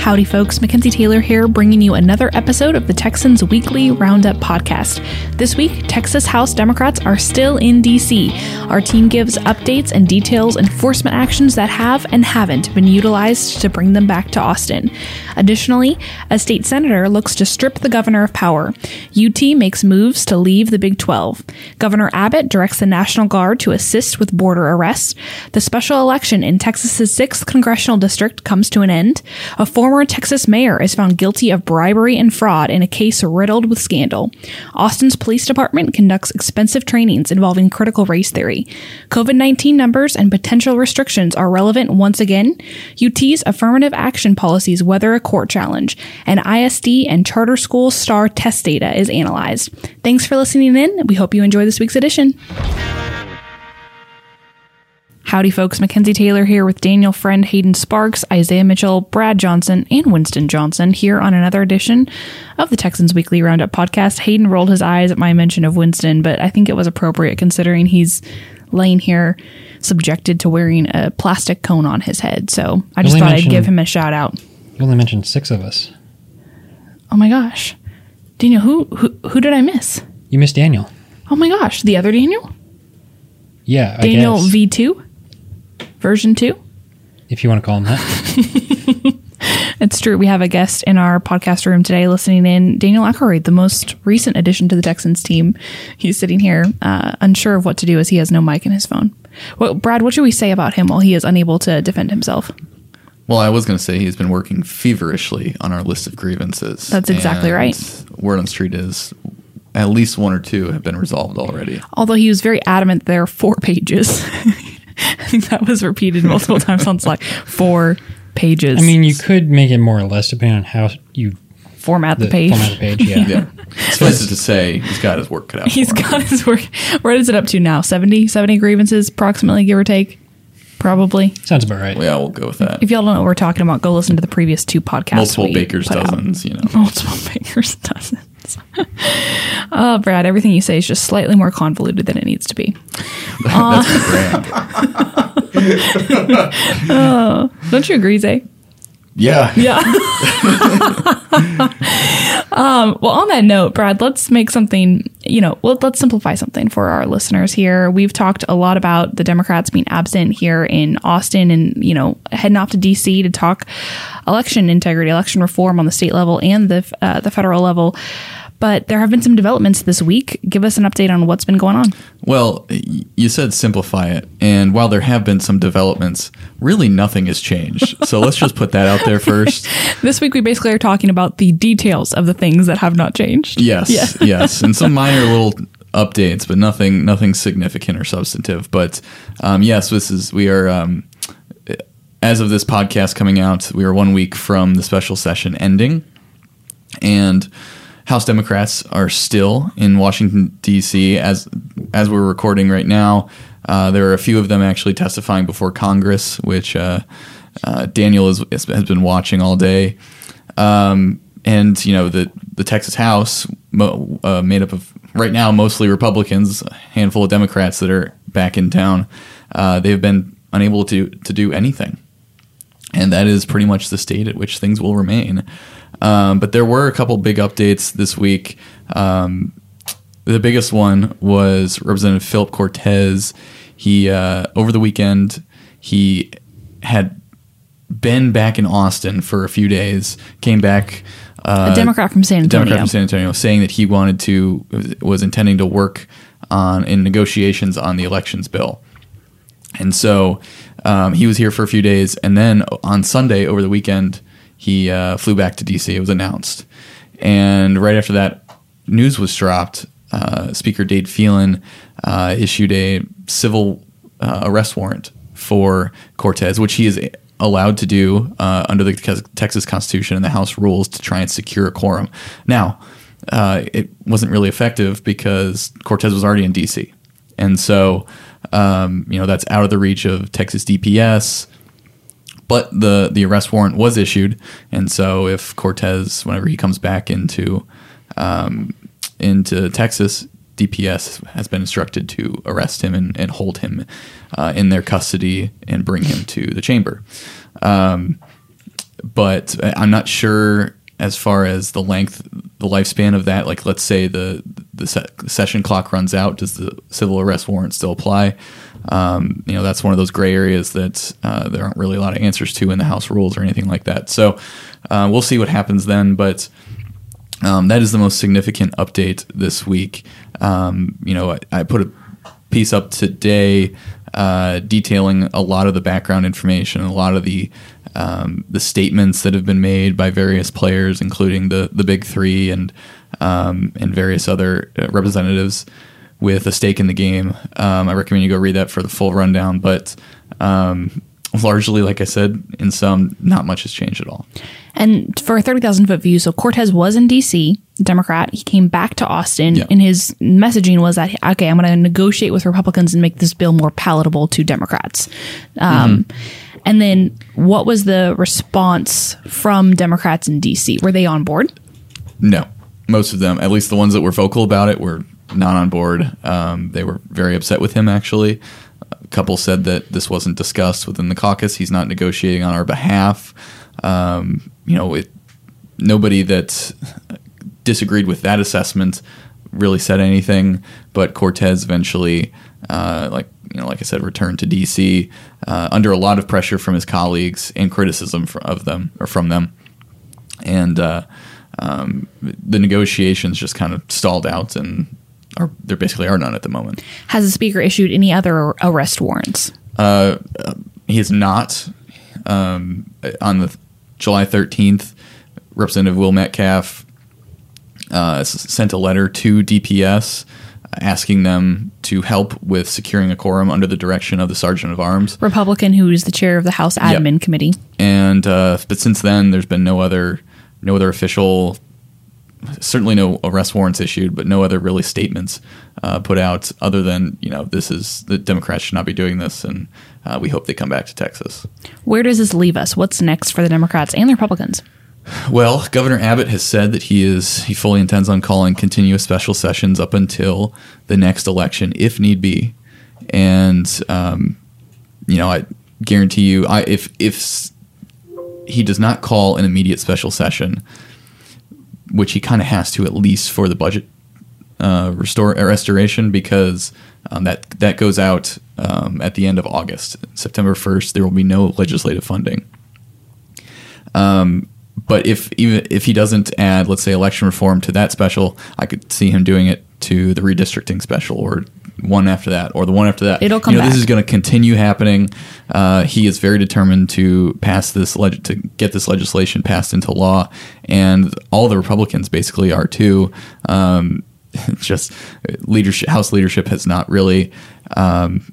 Howdy, folks. Mackenzie Taylor here, bringing you another episode of the Texan's Weekly Roundup podcast. This week, Texas House Democrats are still in D.C. Our team gives updates and details enforcement actions that have and haven't been utilized to bring them back to Austin. Additionally, a state senator looks to strip the governor of power. UT makes moves to leave the Big 12. Governor Abbott directs the National Guard to assist with border arrests. The special election in Texas's 6th congressional district comes to an end. A former Texas mayor is found guilty of bribery and fraud in a case riddled with scandal. Austin's police department conducts expensive trainings involving critical race theory. COVID 19 numbers and potential restrictions are relevant once again. UT's affirmative action policies weather a court challenge, and ISD and charter school STAAR test data is analyzed. Thanks for listening in. We hope you enjoy this week's edition. Howdy, folks. Mackenzie Taylor here with Daniel Friend, Hayden Sparks, Isaiah Mitchell, Brad Johnson, and Winston Johnson here on another edition of the Texan's Weekly Roundup podcast. Hayden rolled his eyes at my mention of Winston, but I think it was appropriate considering he's laying here subjected to wearing a plastic cone on his head. So I just thought I'd give him a shout out. You only mentioned six of us. Oh my gosh. Daniel, who, who, who did I miss? You missed Daniel. Oh my gosh. The other Daniel? Yeah, I Daniel guess, V2? Version 2? if you want to call him that. It's true. We have a guest in our podcast room today listening in. Daniel Ackroyd, the most recent addition to the Texans team. He's sitting here, uh, unsure of what to do as he has no mic in his phone. Well, Brad, what should we say about him while he is unable to defend himself? Well, I was going to say he's been working feverishly on our list of grievances. That's exactly right. Word on the street is at least one or two have been resolved already. Although he was very adamant there are four pages. I think that was repeated multiple times on Slack. Four pages. I mean, you could make it more or less depending on how you format the, the page. format the page. Yeah. Yeah. Suffice it to say, he's got his work cut out. He's for him. got his work. What is it up to now? 70, 70 grievances, approximately, give or take? Probably. Sounds about right. Yeah, we'll go with that. If y'all don't know what we're talking about, go listen to the previous two podcasts. Multiple we bakers put out. dozens, you know. Multiple bakers dozens. oh, Brad, everything you say is just slightly more convoluted than it needs to be. My brand. Don't you agree, Zay? Yeah. Yeah. um, well, on that note, Brad, let's make something, you know, well, let's simplify something for our listeners here. We've talked a lot about the Democrats being absent here in Austin and, you know, heading off to D.C. to talk election integrity, election reform on the state level and the, uh, the federal level. But there have been some developments this week. Give us an update on what's been going on. Well, you said simplify it. And while there have been some developments, really nothing has changed. So let's just put that out there first. This week, we basically are talking about the details of the things that have not changed. Yes, Yeah. yes, and some minor little updates, but nothing, nothing significant or substantive. But um, yes, this is we are. Um, as of this podcast coming out, we are one week from the special session ending, and House Democrats are still in Washington D.C. as as we're recording right now. Uh, there are a few of them actually testifying before Congress, which uh, uh, Daniel is, has been watching all day. Um, and you know the the Texas House, mo- uh, made up of right now mostly Republicans, a handful of Democrats that are back in town. Uh, they've been unable to to do anything, and that is pretty much the state at which things will remain. Um, but there were a couple big updates this week. Um, the biggest one was Representative Philip Cortez. He uh, over the weekend he had been back in Austin for a few days. Came back. Uh, A Democrat from San Antonio. Democrat from San Antonio, saying that he wanted to was intending to work on in negotiations on the elections bill. And so um, he was here for a few days, and then on Sunday over the weekend, he uh, flew back to DC. It was announced, and right after that, news was dropped. Uh, Speaker Dade Phelan uh, issued a civil uh, arrest warrant for Cortez, which he is allowed to do uh, under the Texas Constitution and the House rules to try and secure a quorum. Now, it wasn't really effective because Cortez was already in DC, and so um, you know that's out of the reach of Texas DPS. But the the arrest warrant was issued, and so if Cortez, whenever he comes back into um, into Texas, DPS has been instructed to arrest him and, and hold him uh, in their custody and bring him to the chamber. Um, but I'm not sure as far as the length, the lifespan of that. Like, let's say the the se- session clock runs out, does the civil arrest warrant still apply? Um, you know, that's one of those gray areas that uh, there aren't really a lot of answers to in the House rules or anything like that. So uh, we'll see what happens then, but. Um, that is the most significant update this week. Um, you know, I, I, put a piece up today uh, detailing a lot of the background information, a lot of the um, the statements that have been made by various players, including the the big three and um, and various other uh, representatives with a stake in the game. Um, I recommend you go read that for the full rundown, but um, largely, like I said, in some, not much has changed at all. And for a 30,000 foot view, so Cortez was in DC, Democrat. He came back to Austin, Yeah. and his messaging was that, okay, I'm going to negotiate with Republicans and make this bill more palatable to Democrats. Um, And then what was the response from Democrats in DC? Were they on board? No, most of them, at least the ones that were vocal about it, were not on board. Um, they were very upset with him. Actually, a couple said that this wasn't discussed within the caucus. He's not negotiating on our behalf. Um, you know, it, nobody that disagreed with that assessment really said anything. But Cortez eventually, uh, like you know, like I said, returned to D.C. Uh, under a lot of pressure from his colleagues and criticism of them or from them, and uh, um, the negotiations just kind of stalled out, and are there basically are none at the moment. Has the speaker issued any other arrest warrants? He has not um, on the July thirteenth. Representative Will Metcalf uh, s- sent a letter to DPS asking them to help with securing a quorum under the direction of the Sergeant of Arms. Republican, who is the chair of the House Admin Committee. and uh, but since then there's been no other no other official certainly no arrest warrants issued but no other really statements uh, put out other than you know this is the democrats should not be doing this and uh, we hope they come back to texas Where does this leave us? What's next for the Democrats and the Republicans? well governor abbott has said that he is he fully intends on calling continuous special sessions up until the next election if need be and um, you know i guarantee you i if if he does not call an immediate special session which he kind of has to at least for the budget uh, restore restoration because um, that that goes out um, at the end of August. September first, there will be no legislative funding. Um, but if even if he doesn't add, let's say, election reform to that special, I could see him doing it to the redistricting special or one after that or the one after that. It'll come you know, This is going to continue happening. Uh, he is very determined to pass this leg- to get this legislation passed into law, and all the Republicans basically are too. Um, just leadership, House leadership has not really um,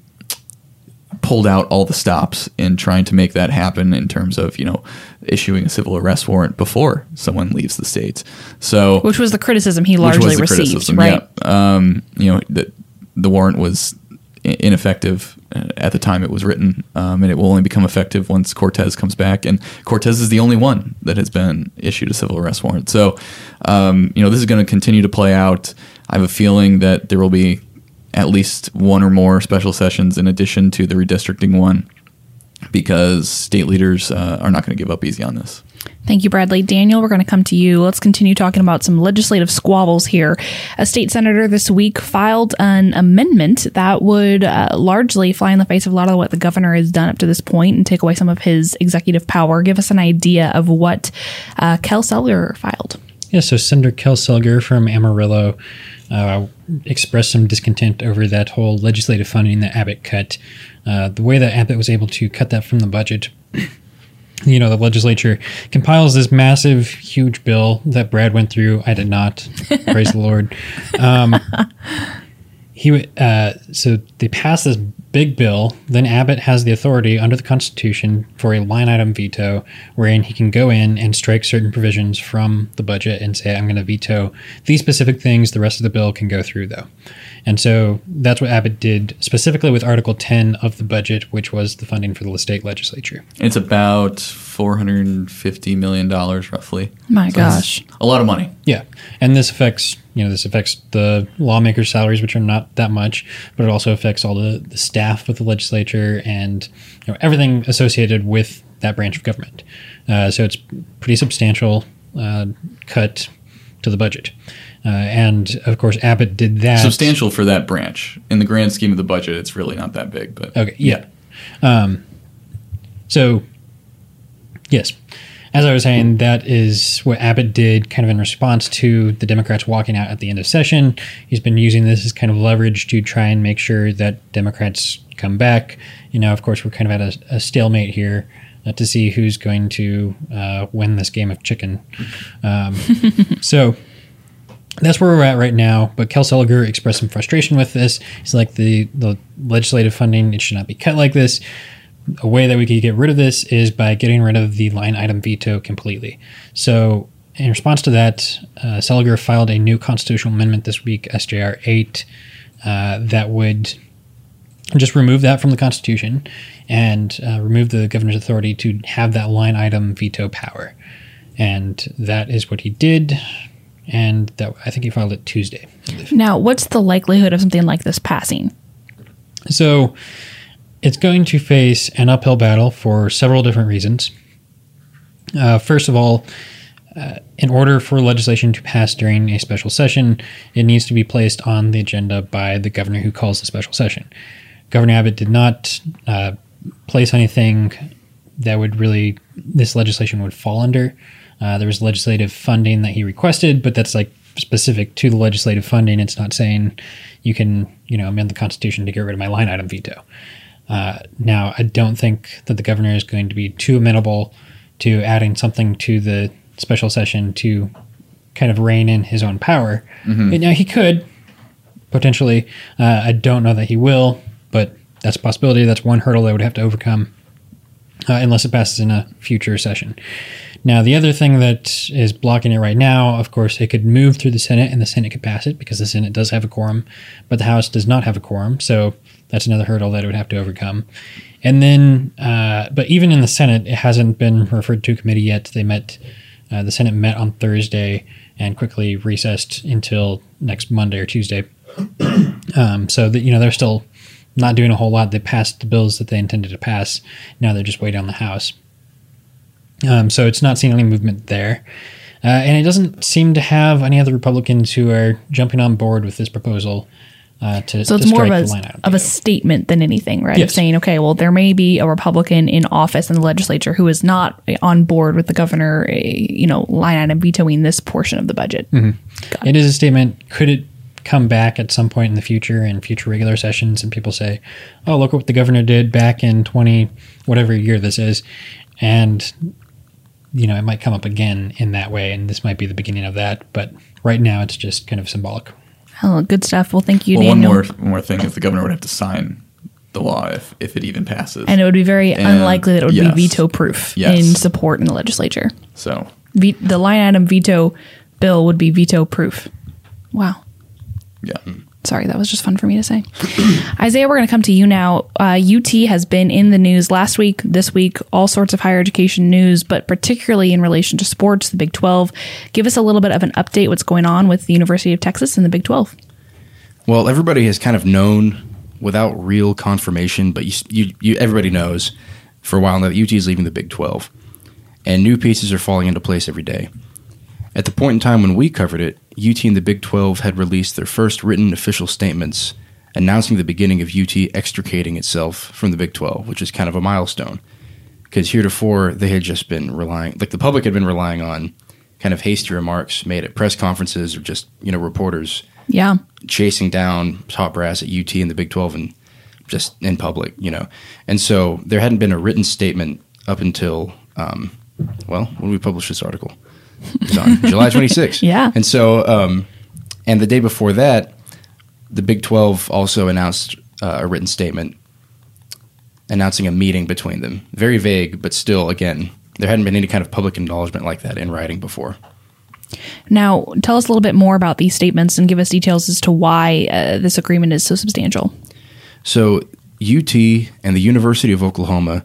pulled out all the stops in trying to make that happen in terms of you know issuing a civil arrest warrant before someone leaves the state. So Which was the criticism he largely received, right? Yeah. Um, you know, the, the warrant was ineffective uh, at the time it was written, um, and it will only become effective once Cortez comes back. And Cortez is the only one that has been issued a civil arrest warrant. So, um, you know, this is going to continue to play out. I have a feeling that there will be at least one or more special sessions in addition to the redistricting one because state leaders uh, are not going to give up easy on this. Thank you, Bradley. Daniel, we're going to come to you. Let's continue talking about some legislative squabbles here. A state senator this week filed an amendment that would uh, largely fly in the face of a lot of what the governor has done up to this point and take away some of his executive power. Give us an idea of what uh, Kel Seliger filed. Yeah, so Senator Kel Seliger from Amarillo uh, expressed some discontent over that whole legislative funding that Abbott cut. Uh, the way that Abbott was able to cut that from the budget, you know, the legislature compiles this massive, huge bill that Brad went through. I did not. Praise the Lord. Um, he uh, so they pass this big bill. Then Abbott has the authority under the Constitution for a line item veto, wherein he can go in and strike certain provisions from the budget and say, "I'm going to veto these specific things. The rest of the bill can go through, though." And so that's what Abbott did specifically with Article 10 of the budget, which was the funding for the state legislature. It's about four hundred and fifty million dollars, roughly. My So gosh. a lot of money. Yeah, and this affects you know this affects the lawmakers' salaries, which are not that much, but it also affects all the, the staff with the legislature and you know everything associated with that branch of government. Uh, so it's pretty substantial uh, cut to the budget. Uh, and of course, Abbott did that. Substantial for that branch. In the grand scheme of the budget, it's really not that big. But Okay, yeah. Um, so, yes, as I was saying, that is what Abbott did kind of in response to the Democrats walking out at the end of session. He's been using this as kind of leverage to try and make sure that Democrats come back. You know, of course, we're kind of at a, a stalemate here. Uh, to see who's going to uh, win this game of chicken. Um, so that's where we're at right now. But Kel Seliger expressed some frustration with this. He's like the the legislative funding it should not be cut like this. A way that we could get rid of this is by getting rid of the line item veto completely. So in response to that, uh, Seliger filed a new constitutional amendment this week, SJR eight, uh, that would just remove that from the Constitution and uh, remove the governor's authority to have that line item veto power. And that is what he did. And that I think he filed it Tuesday. Now, what's the likelihood of something like this passing? So it's going to face an uphill battle for several different reasons. Uh, first of all, uh, in order for legislation to pass during a special session, it needs to be placed on the agenda by the governor who calls the special session. Governor Abbott did not uh, place anything that would really this legislation would fall under. Uh, there was legislative funding that he requested, but that's like specific to the legislative funding. It's not saying you can you know amend the Constitution to get rid of my line item veto. Uh, now, I don't think that the governor is going to be too amenable to adding something to the special session to kind of rein in his own power. Mm-hmm. Now, he could potentially. Uh, I don't know that he will, but that's a possibility. That's one hurdle they would have to overcome uh, unless it passes in a future session. Now, the other thing that is blocking it right now, of course, it could move through the Senate and the Senate could pass it because the Senate does have a quorum, but the House does not have a quorum. So that's another hurdle that it would have to overcome. And then, uh, but even in the Senate, it hasn't been referred to committee yet. They met, uh, the Senate met on Thursday and quickly recessed until next Monday or Tuesday. um, so that, you know, they're still not doing a whole lot. They passed the bills that they intended to pass. Now they're just waiting on the House. Um, so it's not seeing any movement there. Uh, and it doesn't seem to have any other Republicans who are jumping on board with this proposal uh, to so it's to more of a of a statement than anything, right? Of Yes. saying, okay, well, there may be a Republican in office in the legislature who is not on board with the governor, eh, you know, line item vetoing this portion of the budget. Mm-hmm. It is a statement. Could it come back at some point in the future in future regular sessions and people say, "Oh, look what the governor did back in 20 whatever year this is." And you know, it might come up again in that way and this might be the beginning of that, but right now it's just kind of symbolic. Oh, good stuff. Well, thank you, well, one more one more thing is the governor would have to sign the law if, if it even passes. and it would be very And- unlikely that it would yes. be veto proof Yes. in support in the legislature. so Ve- the line item veto bill would be veto proof. Wow. yeah, hmm. Sorry, that was just fun for me to say. Isaiah, we're going to come to you now. Uh, UT has been in the news last week, this week, all sorts of higher education news, but particularly in relation to sports, the Big 12. Give us a little bit of an update what's going on with the University of Texas and the Big 12. Well, everybody has kind of known without real confirmation, but you, you, you everybody knows for a while now that UT is leaving the Big 12, and new pieces are falling into place every day. At the point in time when we covered it, UT and the Big 12 had released their first written official statements announcing the beginning of UT extricating itself from the Big 12, which is kind of a milestone. Because heretofore, they had just been relying, like the public had been relying on kind of hasty remarks made at press conferences or just, you know, reporters Yeah. chasing down top brass at UT and the Big 12 and just in public, you know. And so there hadn't been a written statement up until, um, well, when we published this article. On July 26th. Yeah. And so, um, and the day before that, the Big 12 also announced uh, a written statement announcing a meeting between them. Very vague, but still, again, there hadn't been any kind of public acknowledgement like that in writing before. Now, tell us a little bit more about these statements and give us details as to why uh, this agreement is so substantial. So UT and the University of Oklahoma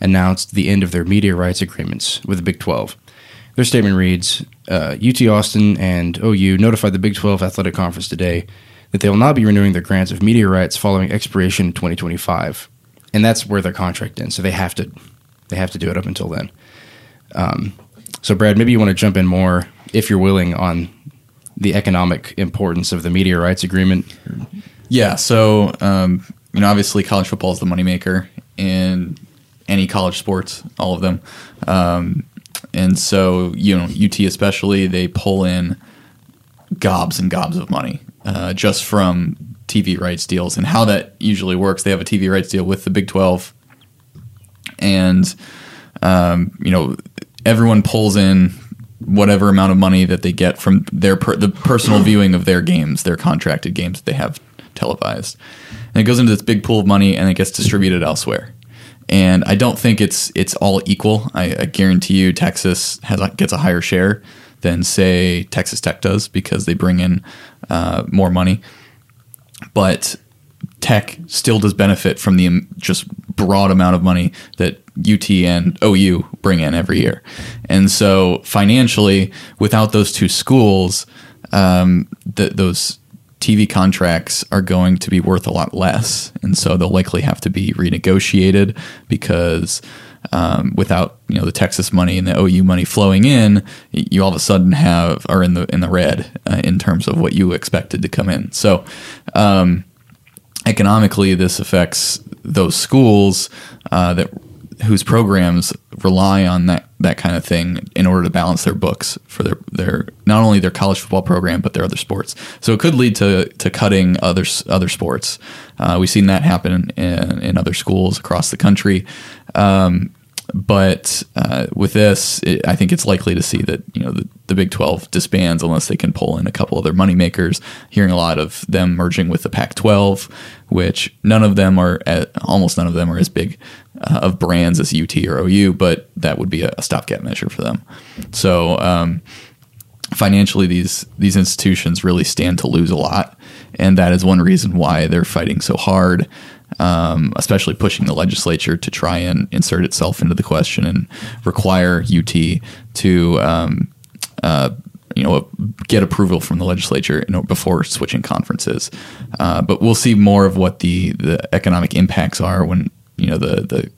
announced the end of their media rights agreements with the Big 12. Their statement reads uh, UT Austin and OU notified the Big 12 Athletic Conference today that they will not be renewing their grants of media rights following expiration in 2025. And that's where their contract ends. So they have to They have to do it up until then. Um, so, Brad, maybe you want to jump in more, if you're willing, on the economic importance of the media rights agreement. Yeah. So, um, you know, obviously college football is the moneymaker in any college sports, all of them. Um, and so, you know, UT especially, they pull in gobs and gobs of money uh, just from TV rights deals. And how that usually works, they have a TV rights deal with the Big 12. And, um, you know, everyone pulls in whatever amount of money that they get from their per- the personal viewing of their games, their contracted games that they have televised. And it goes into this big pool of money and it gets distributed elsewhere. And I don't think it's it's all equal. I, I guarantee you, Texas has gets a higher share than say Texas Tech does because they bring in uh, more money. But Tech still does benefit from the um, just broad amount of money that UT and OU bring in every year. And so financially, without those two schools, um, th- those TV contracts are going to be worth a lot less. And so they'll likely have to be renegotiated because um, without you know the Texas money and the OU money flowing in, you all of a sudden have are in the in the red uh, in terms of what you expected to come in. So um, economically, this affects those schools uh, that whose programs rely on that that kind of thing in order to balance their books for their their not only their college football program but their other sports. So it could lead to to cutting other other sports. Uh, we've seen that happen in, in other schools across the country. Um, but uh, with this, it, I think it's likely to see that you know the, the, Big Twelve disbands unless they can pull in a couple other moneymakers. Hearing a lot of them merging with the Pac-12, which none of them are, at, almost none of them are as big uh, of brands as UT or OU, but that would be a, a stopgap measure for them. So um, financially, these these institutions really stand to lose a lot, and that is one reason why they're fighting so hard um, especially pushing the legislature to try and insert itself into the question and require UT to, um, uh, you know, get approval from the legislature you know, before switching conferences. Uh, but we'll see more of what the, the economic impacts are when you know the the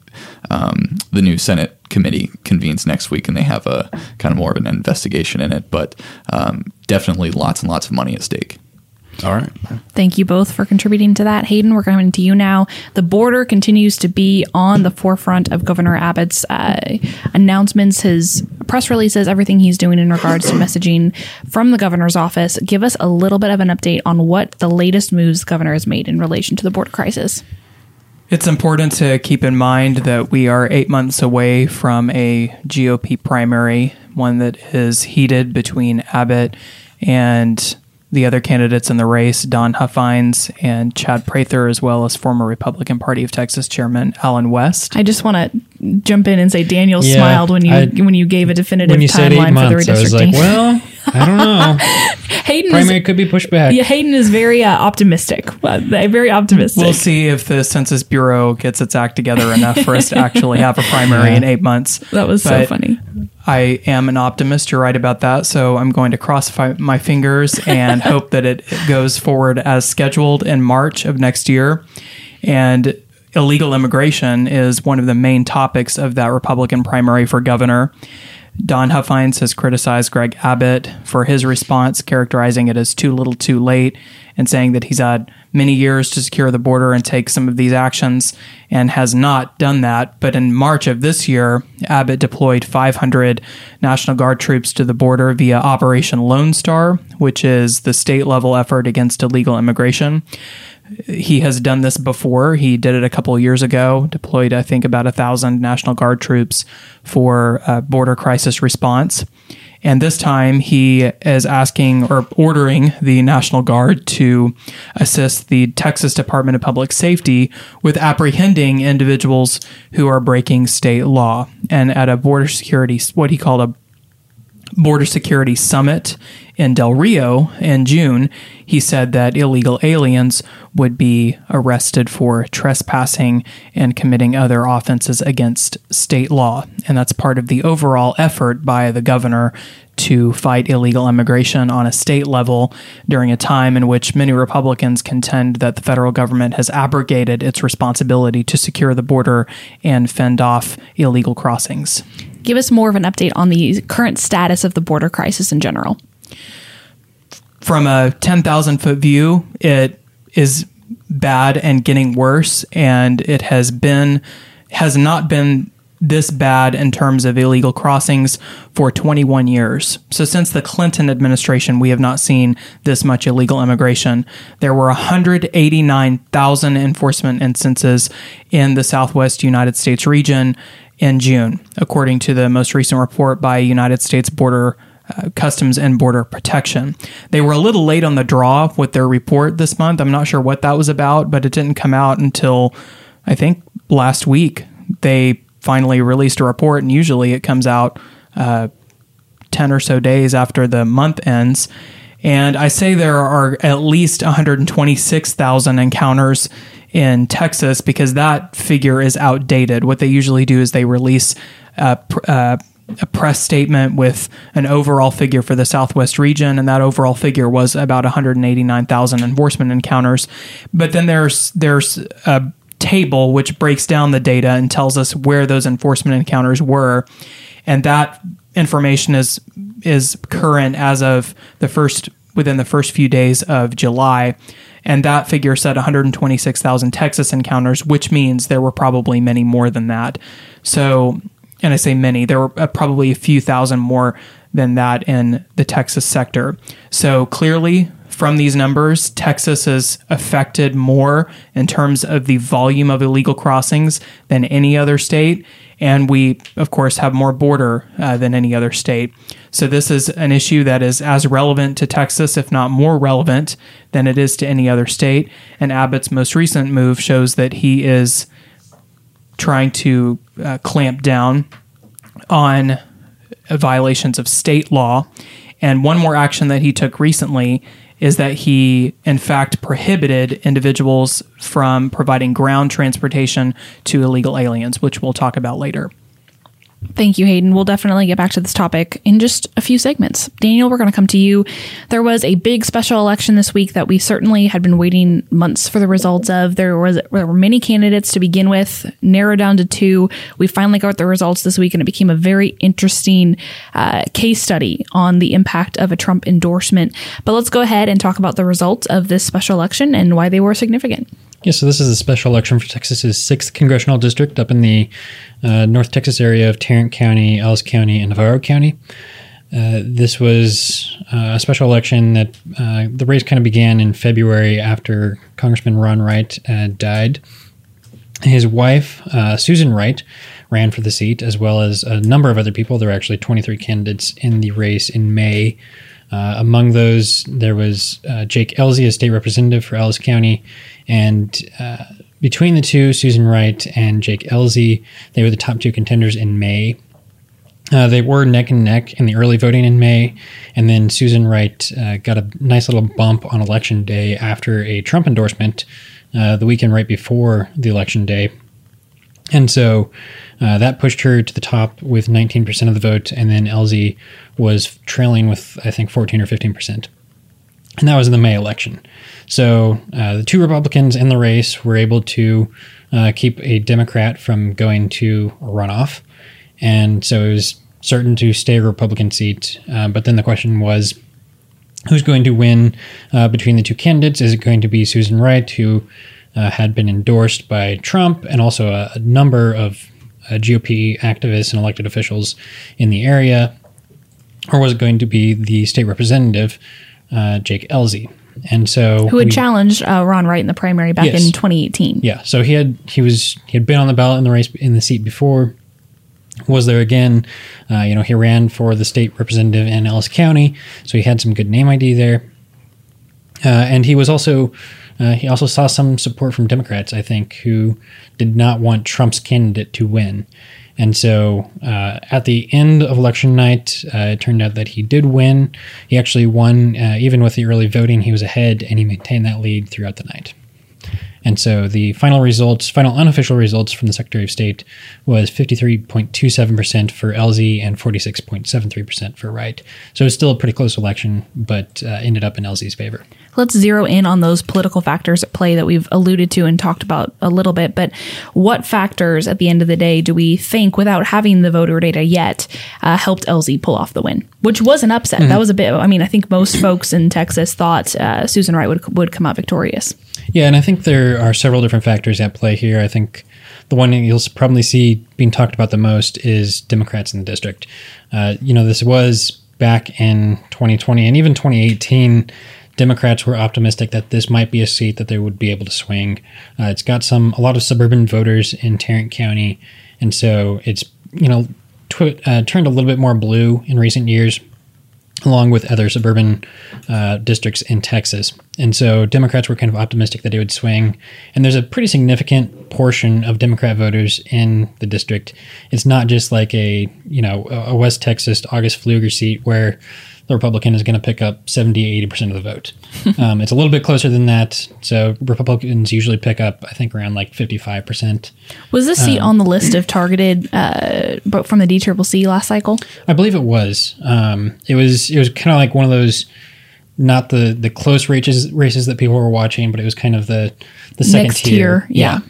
um, the new Senate committee convenes next week, and they have a kind of more of an investigation in it. But um, definitely lots and lots of money at stake. All right. Thank you both for contributing to that. Hayden, we're coming to you now. The border continues to be on the forefront of Governor Abbott's uh, announcements, his press releases, everything he's doing in regards to messaging from the governor's office. Give us a little bit of an update on what the latest moves the governor has made in relation to the border crisis. It's important to keep in mind that we are eight months away from a GOP primary, one that is heated between Abbott and the other candidates in the race, Don Huffines and Chad Prather, as well as former Republican Party of Texas Chairman Allen West. I just want to jump in and say Daniel Yeah, smiled when you I- when you gave a definitive when you timeline for the months, I was redistricting. like, well, I don't know. Hayden Primary is, could be pushed back. yeah, Hayden is very uh, optimistic. Very optimistic. We'll see if the Census Bureau gets its act together enough for us to actually have a primary in eight months. That was so funny. I am an optimist. You're right about that. So I'm going to cross fi- my fingers and hope that it goes forward as scheduled in March of next year. And illegal immigration is one of the main topics of that Republican primary for governor. Don Huffines has criticized Greg Abbott for his response, characterizing it as too little too late, and saying that he's had many years to secure the border and take some of these actions and has not done that. But in March of this year, Abbott deployed 500 National Guard troops to the border via Operation Lone Star, which is the state level effort against illegal immigration he has done this before. He did it a couple years ago, deployed, I think, about a thousand National Guard troops for uh, border crisis response. And this time he is asking or ordering the National Guard to assist the Texas Department of Public Safety with apprehending individuals who are breaking state law. And at a border security, what he called a border security summit in Del Rio in June, he said that illegal aliens would be arrested for trespassing and committing other offenses against state law. And that's part of the overall effort by the governor to fight illegal immigration on a state level during a time in which many Republicans contend that the federal government has abrogated its responsibility to secure the border and fend off illegal crossings. Give us more of an update on the current status of the border crisis in general. From a 10,000 foot view, it is bad and getting worse, and it has been has not been this bad in terms of illegal crossings for 21 years. So, since the Clinton administration, we have not seen this much illegal immigration. There were 189,000 enforcement instances in the southwest United States region in June, according to the most recent report by United States Border uh, Customs and Border Protection. They were a little late on the draw with their report this month. I'm not sure what that was about, but it didn't come out until I think last week. They finally released a report, and usually it comes out uh, 10 or so days after the month ends. And I say there are at least 126,000 encounters in Texas because that figure is outdated. What they usually do is they release a, a, uh, a, press statement with an overall figure for the Southwest region, and that overall figure was about 189,000 enforcement encounters. But then there's there's a table which breaks down the data and tells us where those enforcement encounters were, and that information is is current as of the first within the first few days of July and that figure said 126,000 Texas encounters, which means there were probably many more than that. So, and I say many, there were uh, probably a few thousand more than that in the Texas sector. So clearly, from these numbers, Texas is affected more in terms of the volume of illegal crossings than any other state. And we, of course, have more border uh, than any other state. So this is an issue that is as relevant to Texas, if not more relevant, than it is to any other state. And Abbott's most recent move shows that he is trying to uh, clamp down on violations of state law. And one more action that he took recently is that he, in fact, prohibited individuals from providing ground transportation to illegal aliens, which we'll talk about later. Thank you, Hayden. We'll definitely get back to this topic in just a few segments. Daniel, we're going to come to you. There was a big special election this week that we certainly had been waiting months for the results of. There was there were many candidates to begin with, narrowed down to two. We finally got the results this week, and it became a very interesting uh, case study on the impact of a Trump endorsement. But let's go ahead and talk about the results of this special election and why they were significant. Yeah, so this is a special election for Texas's sixth congressional district up in the uh, North Texas area of Tarrant County, Ellis County, and Navarro County. Uh, this was uh, a special election that uh, the race kind of began in February after Congressman Ron Wright uh, died. His wife, uh, Susan Wright, ran for the seat, as well as a number of other people. There were actually 23 candidates in the race in May. among those, there was Jake Ellzey, a state representative for Ellis County, and uh, between the two, Susan Wright and Jake Ellzey, they were the top two contenders in May. Uh, they were neck and neck in the early voting in May, and then Susan Wright uh, got a nice little bump on election day after a Trump endorsement uh, the weekend right before the election day. And so uh, that pushed her to the top with 19% of the vote, and then Ellzey was trailing with, I think, 14 or 15%. And that was in the May election. So uh, the two Republicans in the race were able to uh, keep a Democrat from going to a runoff. And so it was certain to stay a Republican seat. Uh, but then the question was who's going to win uh, between the two candidates? Is it going to be Susan Wright, who uh, had been endorsed by Trump, and also a, a number of uh, GOP activists and elected officials in the area? Or was it going to be the state representative, Jake Ellzey? and so who had we, challenged uh, Ron Wright in the primary back yes. in 2018. Yeah, so he had he was he had been on the ballot in the race in the seat before. Was there again? Uh, you know, he ran for the state representative in Ellis County, so he had some good name ID there. Uh, and he was also uh, he also saw some support from Democrats, I think, who did not want Trump's candidate to win. And so uh, at the end of election night, uh, it turned out that he did win. He actually won, uh, even with the early voting, he was ahead and he maintained that lead throughout the night. And so the final results, final unofficial results from the Secretary of State was 53.27% for Ellzey and 46.73% for Wright. So it was still a pretty close election, but uh, ended up in Ellzey's favor. Let's zero in on those political factors at play that we've alluded to and talked about a little bit. But what factors at the end of the day do we think, without having the voter data yet, uh, helped Ellzey pull off the win? Which was an upset. That was a bit, I mean, I think most folks in Texas thought uh, Susan Wright would, would come out victorious. Yeah, and I think there are several different factors at play here. I think the one you'll probably see being talked about the most is Democrats in the district. Uh, you know, this was back in 2020 and even 2018. Democrats were optimistic that this might be a seat that they would be able to swing. Uh, it's got some a lot of suburban voters in Tarrant County, and so it's you know tw- uh, turned a little bit more blue in recent years along with other suburban uh, districts in Texas. And so Democrats were kind of optimistic that it would swing. And there's a pretty significant portion of Democrat voters in the district. It's not just like a, you know, a West Texas August Pfluger seat where the Republican is going to pick up 70, 80% of the vote. um, it's a little bit closer than that. So Republicans usually pick up, I think, around like 55%. Was this seat on the list of targeted, uh, from the DCCC last cycle? I believe it was. Um, it was. It was kind of like one of those, not the the close races races that people were watching, but it was kind of the the second Next tier, yeah.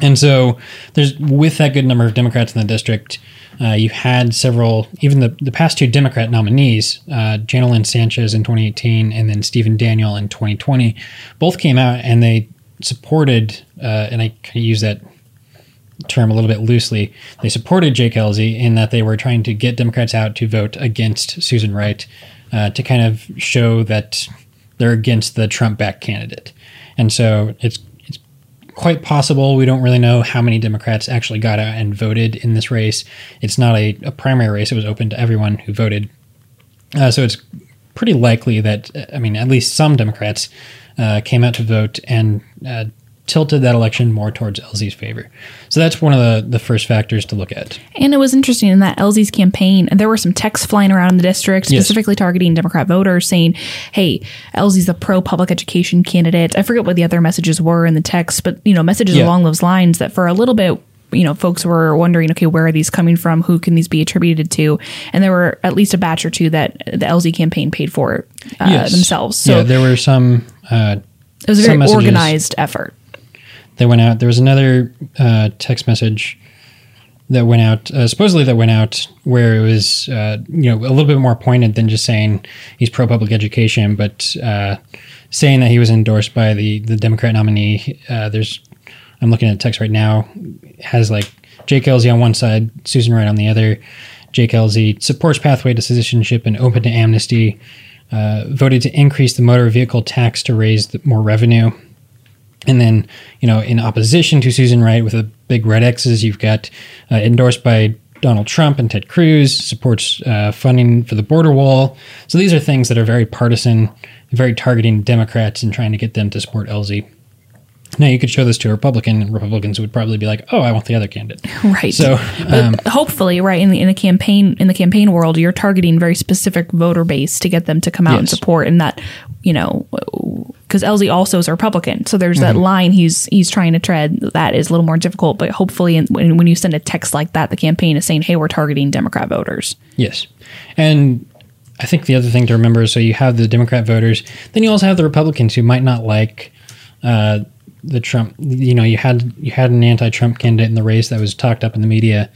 And so there's with that good number of Democrats in the district, uh, you had several, even the, the past two Democrat nominees, uh, Jana Lynne Sanchez in 2018 and then Stephen Daniel in 2020, both came out and they supported, uh, and I kind of use that term a little bit loosely, they supported Jake Ellzey in that they were trying to get Democrats out to vote against Susan Wright uh, to kind of show that they're against the Trump-backed candidate. And so it's quite possible we don't really know how many Democrats actually got out and voted in this race. It's not a, a primary race; it was open to everyone who voted. Uh, so it's pretty likely that I mean at least some Democrats uh, came out to vote and uh, tilted that election more towards Ellzey's favor. So that's one of the, the first factors to look at. And it was interesting in that Ellzey's campaign, and there were some texts flying around in the district, Yes. specifically targeting Democrat voters, saying, "Hey, Ellzey's a pro public education candidate." I forget what the other messages were in the text, but you know, messages Yeah. along those lines that for a little bit. You know, folks were wondering, okay, where are these coming from? Who can these be attributed to? And there were at least a batch or two that the Ellzey campaign paid for uh, Yes. themselves. So yeah, there were some. Uh, it was a very messages- organized effort. That went out. There was another uh, text message that went out, uh, supposedly that went out, where it was uh, you know a little bit more pointed than just saying he's pro public education, but uh, saying that he was endorsed by the the Democrat nominee. Uh, there's I'm looking at the text right now. Has like Jake Ellzey on one side, Susan Wright on the other. Jake Ellzey supports pathway to citizenship and open to amnesty. Uh, voted to increase the motor vehicle tax to raise the, more revenue. And then, you know, in opposition to Susan Wright with the big red X's, you've got uh, endorsed by Donald Trump and Ted Cruz, supports uh, funding for the border wall. So these are things that are very partisan, very targeting Democrats and trying to get them to support Ellzey. Now, you could show this to a Republican, and Republicans would probably be like, oh, I want the other candidate. Right. So, um, hopefully, right in the in the campaign in the campaign world, you're targeting very specific voter base to get them to come out and support. And that you know, because Ellzey also is a Republican, so there's Mm-hmm. that line he's he's trying to tread that is a little more difficult. But hopefully, in, when when you send a text like that, the campaign is saying, "Hey, we're targeting Democrat voters." Yes. And I think the other thing to remember is so you have the Democrat voters, then you also have the Republicans who might not like uh, the Trump. You know, you had you had an anti-Trump candidate in the race that was talked up in the media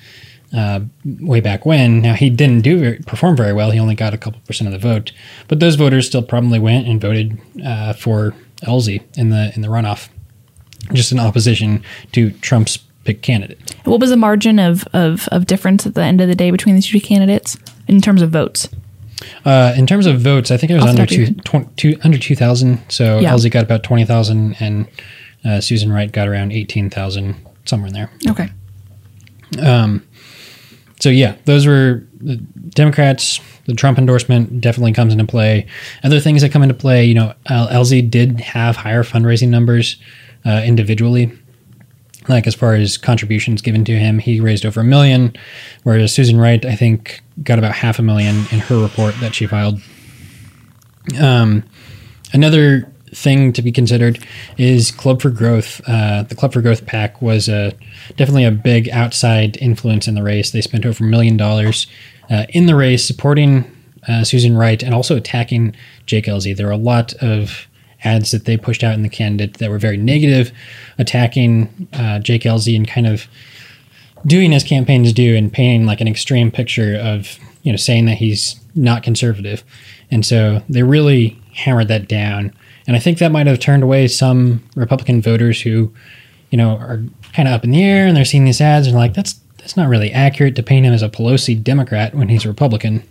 uh, way back when. Now he didn't do very, perform very well. He only got a couple percent of the vote, but those voters still probably went and voted uh, for Ellzey in the in the runoff, just in opposition to Trump's pick candidate. What was the margin of of of difference at the end of the day between these two candidates in terms of votes? Uh, in terms of votes, I think it was under top of your two, twen- two under two thousand. So Yeah. Ellzey got about twenty thousand, and uh, Susan Wright got around eighteen thousand, somewhere in there. Okay. So yeah, those were the Democrats. The Trump endorsement definitely comes into play. Other things that come into play, you know, Ellzey did have higher fundraising numbers uh, individually. like as far as contributions given to him, he raised over a million, whereas Susan Wright, I think, got about half a million in her report that she filed. Um, another thing to be considered is Club for Growth. Uh, the Club for Growth PAC was a, definitely a big outside influence in the race. They spent over a million dollars uh, in the race supporting uh, Susan Wright and also attacking Jake Ellzey. There were a lot of ads that they pushed out in the candidate that were very negative, attacking uh, Jake Ellzey and kind of doing as campaigns do and painting like an extreme picture of you know saying that he's not conservative and so they really hammered that down and i think that might have turned away some republican voters who you know are kind of up in the air and they're seeing these ads and like that's that's not really accurate to paint him as a pelosi democrat when he's a republican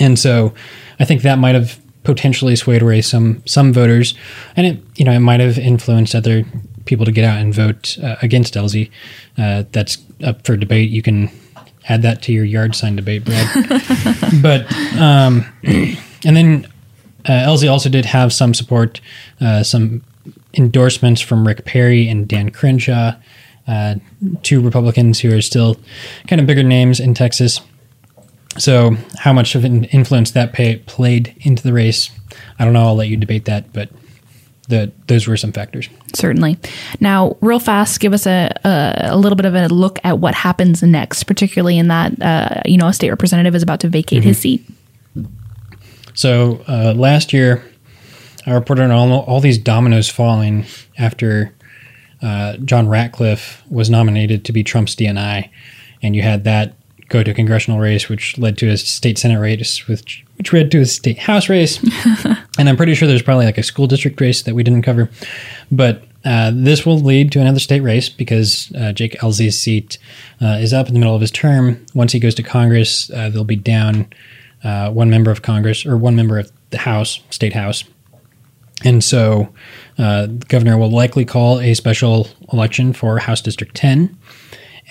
and so i think that might have potentially swayed away some some voters and it you know it might have influenced other people to get out and vote uh, against Ellzey. Uh, that's up for debate. You can add that to your yard sign debate, Brad. but um, and then uh, Ellzey also did have some support, uh, some endorsements from Rick Perry and Dan Crenshaw, uh, two Republicans who are still kind of bigger names in Texas. So, how much of an influence that pay, played into the race, I don't know. I'll let you debate that, but the, those were some factors. Certainly. Now, real fast, give us a, a, a little bit of a look at what happens next, particularly in that uh, you know a state representative is about to vacate his seat. So uh, last year, I reported on all, all these dominoes falling after uh, John Ratcliffe was nominated to be Trump's DNI, and you had that go to a congressional race, which led to a state senate race, which which led to a state house race, and I'm pretty sure there's probably like a school district race that we didn't cover, but. Uh, this will lead to another state race because uh, Jake Ellzey's seat uh, is up in the middle of his term. Once he goes to Congress, uh, they'll be down uh, one member of Congress or one member of the House, state House. And so uh, the governor will likely call a special election for House District 10.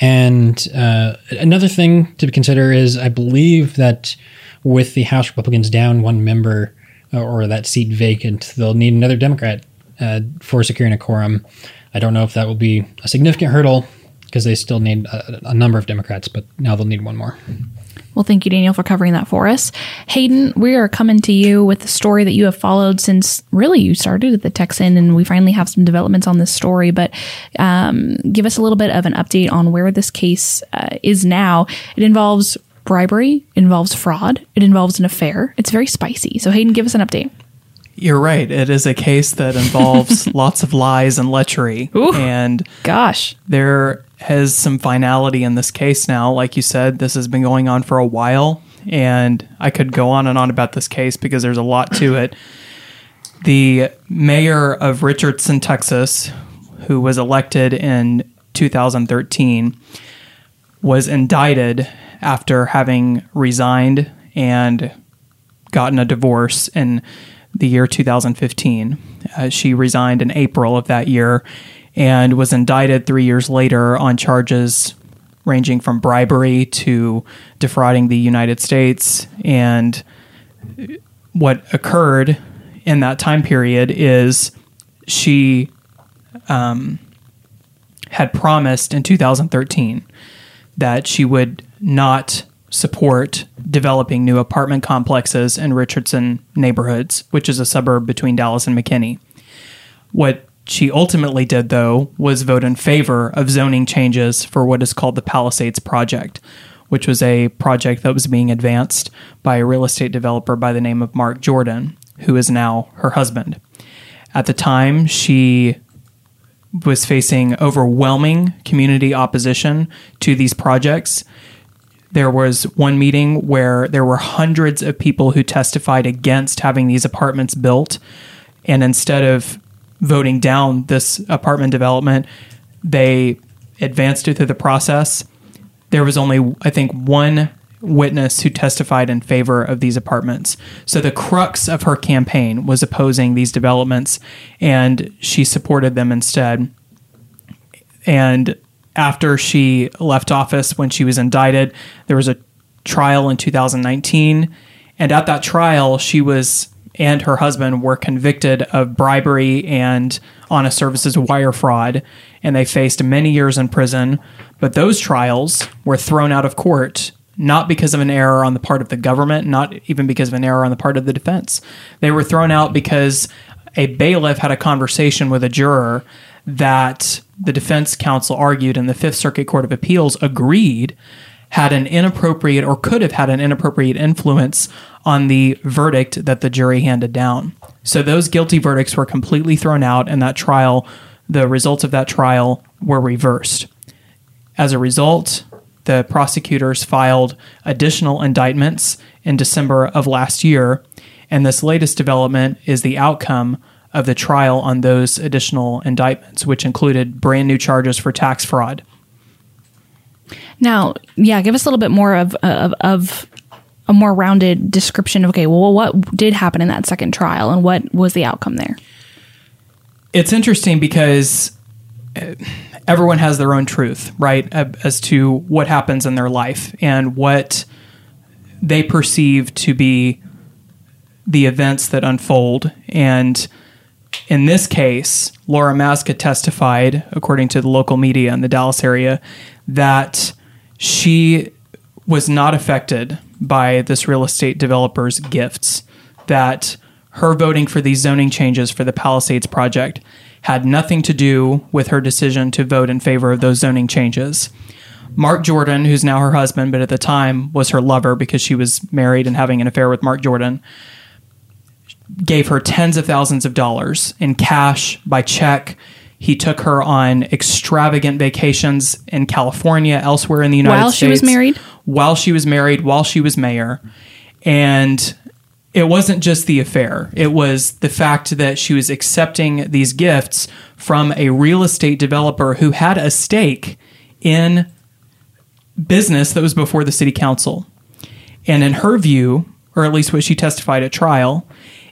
And uh, another thing to consider is I believe that with the House Republicans down one member uh, or that seat vacant, they'll need another Democrat uh, for securing a quorum. I don't know if that will be a significant hurdle because they still need a, a number of Democrats, but now they'll need one more. Well, thank you, Daniel, for covering that for us. Hayden, we are coming to you with a story that you have followed since really you started at the Texan, and we finally have some developments on this story. But um, give us a little bit of an update on where this case uh, is now. It involves bribery, it involves fraud, it involves an affair. It's very spicy. So, Hayden, give us an update. You're right. It is a case that involves lots of lies and lechery. Ooh. And Gosh. there has some finality in this case now. Like you said, this has been going on for a while. And I could go on and on about this case because there's a lot to it. The mayor of Richardson, Texas, who was elected in 2013, was indicted after having resigned and gotten a divorce in the year 2015. Uh, she resigned in April of that year and was indicted three years later on charges ranging from bribery to defrauding the United States. And what occurred in that time period is she um, had promised in 2013 that she would not support developing new apartment complexes in Richardson neighborhoods, which is a suburb between Dallas and McKinney. What she ultimately did, though, was vote in favor of zoning changes for what is called the Palisades Project, which was a project that was being advanced by a real estate developer by the name of Mark Jordan, who is now her husband. At the time, she was facing overwhelming community opposition to these projects. There was one meeting where there were hundreds of people who testified against having these apartments built. And instead of voting down this apartment development, they advanced it through the process. There was only, I think, one witness who testified in favor of these apartments. So the crux of her campaign was opposing these developments, and she supported them instead. And after she left office, when she was indicted, there was a trial in 2019. And at that trial, she was and her husband were convicted of bribery and honest services wire fraud, and they faced many years in prison. But those trials were thrown out of court not because of an error on the part of the government, not even because of an error on the part of the defense. They were thrown out because a bailiff had a conversation with a juror that the defense counsel argued and the Fifth Circuit Court of Appeals agreed had an inappropriate or could have had an inappropriate influence on the verdict that the jury handed down. So those guilty verdicts were completely thrown out, and that trial, the results of that trial were reversed. As a result, the prosecutors filed additional indictments in December of last year, and this latest development is the outcome of the trial on those additional indictments, which included brand new charges for tax fraud. Now, yeah, give us a little bit more of of, of a more rounded description of okay, well, what did happen in that second trial, and what was the outcome there? It's interesting because uh, everyone has their own truth, right, as to what happens in their life and what they perceive to be the events that unfold. And in this case, Laura Maczka testified, according to the local media in the Dallas area, that she was not affected by this real estate developer's gifts, that her voting for these zoning changes for the Palisades project had nothing to do with her decision to vote in favor of those zoning changes. Mark Jordan, who's now her husband, but at the time was her lover because she was married and having an affair with Mark Jordan, gave her tens of thousands of dollars in cash by check he took her on extravagant vacations in California, elsewhere in the United while States. While she was married? While she was married, while she was mayor. And it wasn't just the affair, it was the fact that she was accepting these gifts from a real estate developer who had a stake in business that was before the city council. And in her view, or at least what she testified at trial,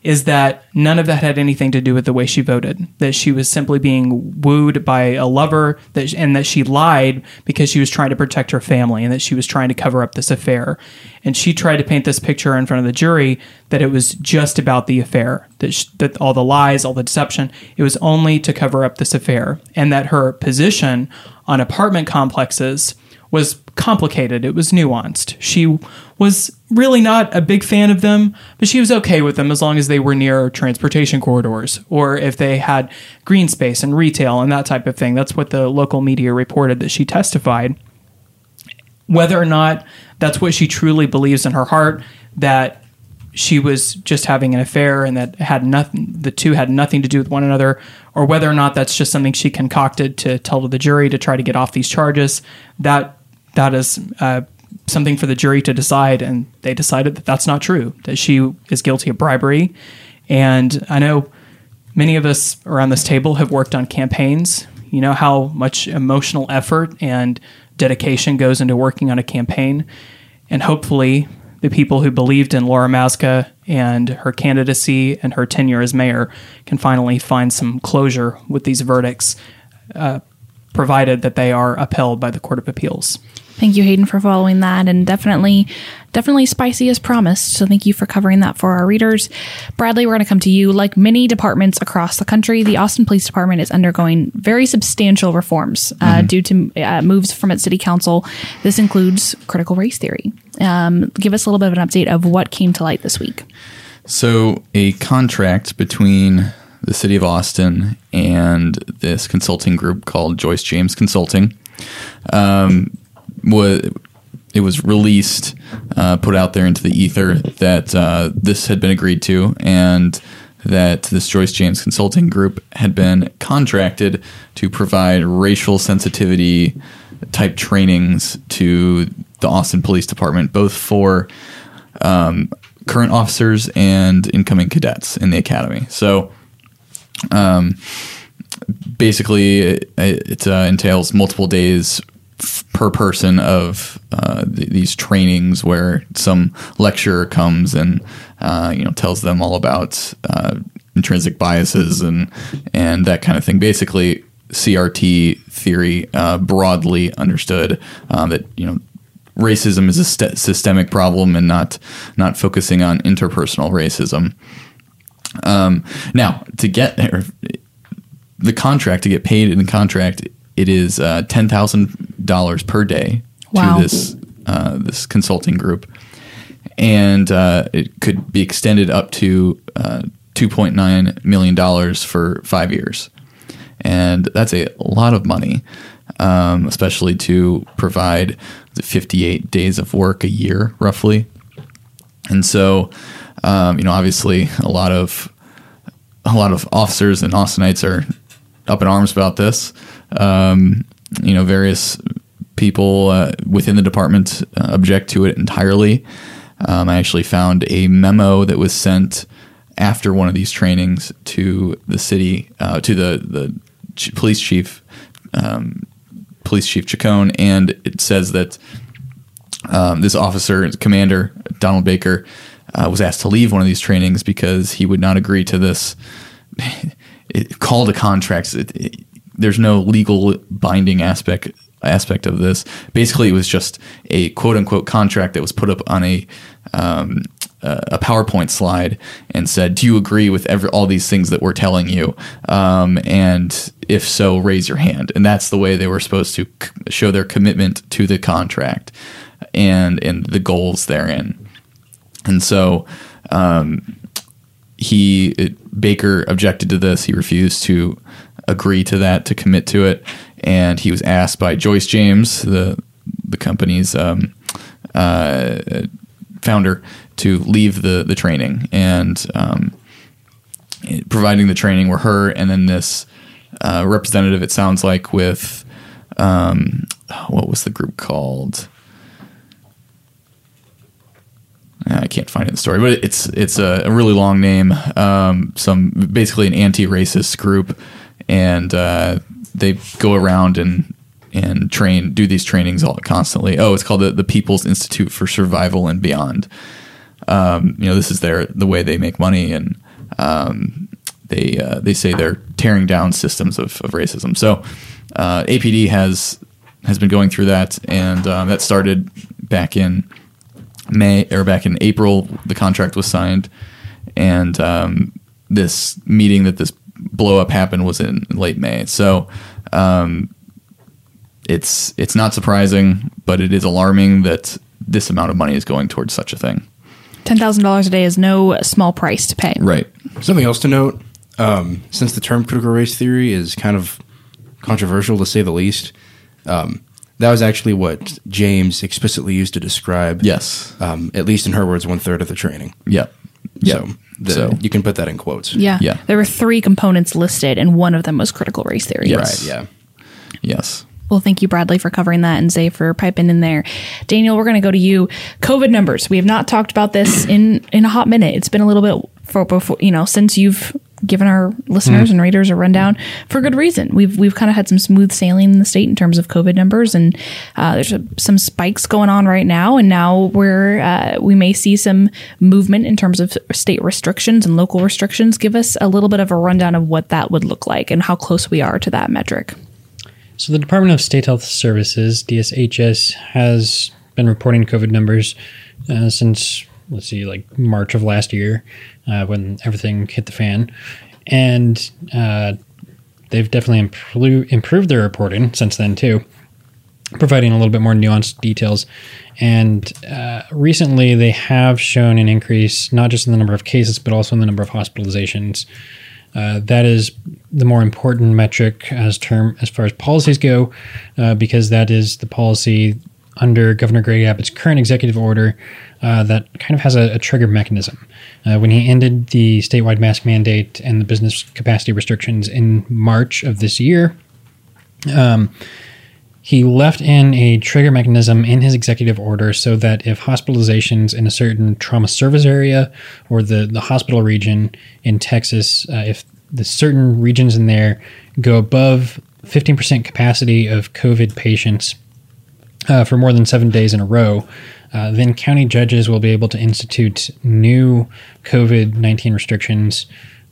is that none of that had anything to do with the way she voted. That she was simply being wooed by a lover, that and that she lied because she was trying to protect her family, and that she was trying to cover up this affair. And she tried to paint this picture in front of the jury that it was just about the affair, that she, that all the lies, all the deception, it was only to cover up this affair, and that her position on apartment complexes was complicated. It was nuanced. She was really not a big fan of them, but she was okay with them as long as they were near transportation corridors or if they had green space and retail and that type of thing. That's what the local media reported that she testified. Whether or not that's what she truly believes in her heart, that she was just having an affair and that had nothing the two had nothing to do with one another or whether or not that's just something she concocted to tell to the jury to try to get off these charges that that is uh, something for the jury to decide, and they decided that that's not true. That she is guilty of bribery, and I know many of us around this table have worked on campaigns. You know how much emotional effort and dedication goes into working on a campaign, and hopefully, the people who believed in Laura Maczka and her candidacy and her tenure as mayor can finally find some closure with these verdicts, uh, provided that they are upheld by the Court of Appeals. Thank you, Hayden, for following that, and definitely, definitely spicy as promised. So thank you for covering that for our readers. Bradley, we're going to come to you. Like many departments across the country, the Austin Police Department is undergoing very substantial reforms uh, mm-hmm. due to uh, moves from its city council. This includes critical race theory. Um, give us a little bit of an update of what came to light this week. So, a contract between the city of Austin and this consulting group called Joyce James Consulting. Um, was it was released, uh, put out there into the ether that uh, this had been agreed to, and that this Joyce James Consulting Group had been contracted to provide racial sensitivity type trainings to the Austin Police Department, both for um, current officers and incoming cadets in the academy. So, um, basically, it, it uh, entails multiple days per person of uh, th- these trainings where some lecturer comes and uh, you know tells them all about uh, intrinsic biases and and that kind of thing. Basically, CRT theory uh, broadly understood uh, that you know racism is a st- systemic problem and not not focusing on interpersonal racism. Um, now, to get there, the contract to get paid in the contract, it is uh, ten thousand dollars per day Wow. to this uh, this consulting group, and uh, it could be extended up to uh, two point nine million dollars for five years, and that's a lot of money, um, especially to provide fifty eight days of work a year, roughly. And so, um, you know, obviously, a lot of a lot of officers and Austinites are up in arms about this. Um, you know, various people uh, within the department uh, object to it entirely. Um, I actually found a memo that was sent after one of these trainings to the city, uh, to the the ch- police chief, um, police chief Chacon, and it says that um, this officer, commander Donald Baker, uh, was asked to leave one of these trainings because he would not agree to this it, call to contracts. It, it- there's no legal binding aspect aspect of this. Basically, it was just a quote unquote contract that was put up on a um, a PowerPoint slide and said, "Do you agree with every, all these things that we're telling you?" Um, and if so, raise your hand. And that's the way they were supposed to c- show their commitment to the contract and and the goals therein. And so um, he it, Baker objected to this. He refused to agree to that to commit to it, and he was asked by Joyce James, the the company's um, uh, founder, to leave the the training. And um, providing the training were her, and then this uh, representative. It sounds like with um, what was the group called? I can't find it in the story, but it's it's a, a really long name. Um, some basically an anti-racist group, and uh, they go around and and train do these trainings all constantly. Oh, it's called the, the People's Institute for Survival and Beyond. Um, you know, this is their the way they make money, and um, they uh, they say they're tearing down systems of, of racism. So uh, APD has has been going through that, and um, that started back in May or back in April. The contract was signed, and um, this meeting that this blow up happened was in late May. So um, it's it's not surprising, but it is alarming that this amount of money is going towards such a thing. $10,000 a day is no small price to pay. Right. Something else to note, um, since the term critical race theory is kind of controversial to say the least, um, that was actually what James explicitly used to describe, Yes. um, at least in her words, one third of the training. Yep. Yep. So, the, So- you can put that in quotes. Yeah. Yeah. There were three components listed, and one of them was critical race theory. Yes. Right, yeah. Yes. Well, thank you, Bradley, for covering that and Zay for piping in there. Daniel, we're going to go to you. COVID numbers. We have not talked about this in in a hot minute. It's been a little bit for before you know since you've given our listeners and readers a rundown for good reason. We've we've kind of had some smooth sailing in the state in terms of COVID numbers, and uh, there's a, some spikes going on right now. And now we're uh, we may see some movement in terms of state restrictions and local restrictions. Give us a little bit of a rundown of what that would look like and how close we are to that metric. So the Department of State Health Services (DSHS) has been reporting COVID numbers uh, since let's see, like March of last year, uh, when everything hit the fan, and uh, they've definitely impro- improved their reporting since then too, providing a little bit more nuanced details. And uh, recently, they have shown an increase not just in the number of cases, but also in the number of hospitalizations. Uh, that is the more important metric as term as far as policies go, uh, because that is the policy under Governor Greg Abbott's current executive order uh, that kind of has a, a trigger mechanism. Uh, when he ended the statewide mask mandate and the business capacity restrictions in March of this year, um, he left in a trigger mechanism in his executive order so that if hospitalizations in a certain trauma service area or the, the hospital region in Texas, uh, if the certain regions in there go above 15% capacity of COVID patients uh, for more than seven days in a row, uh, then county judges will be able to institute new COVID 19 restrictions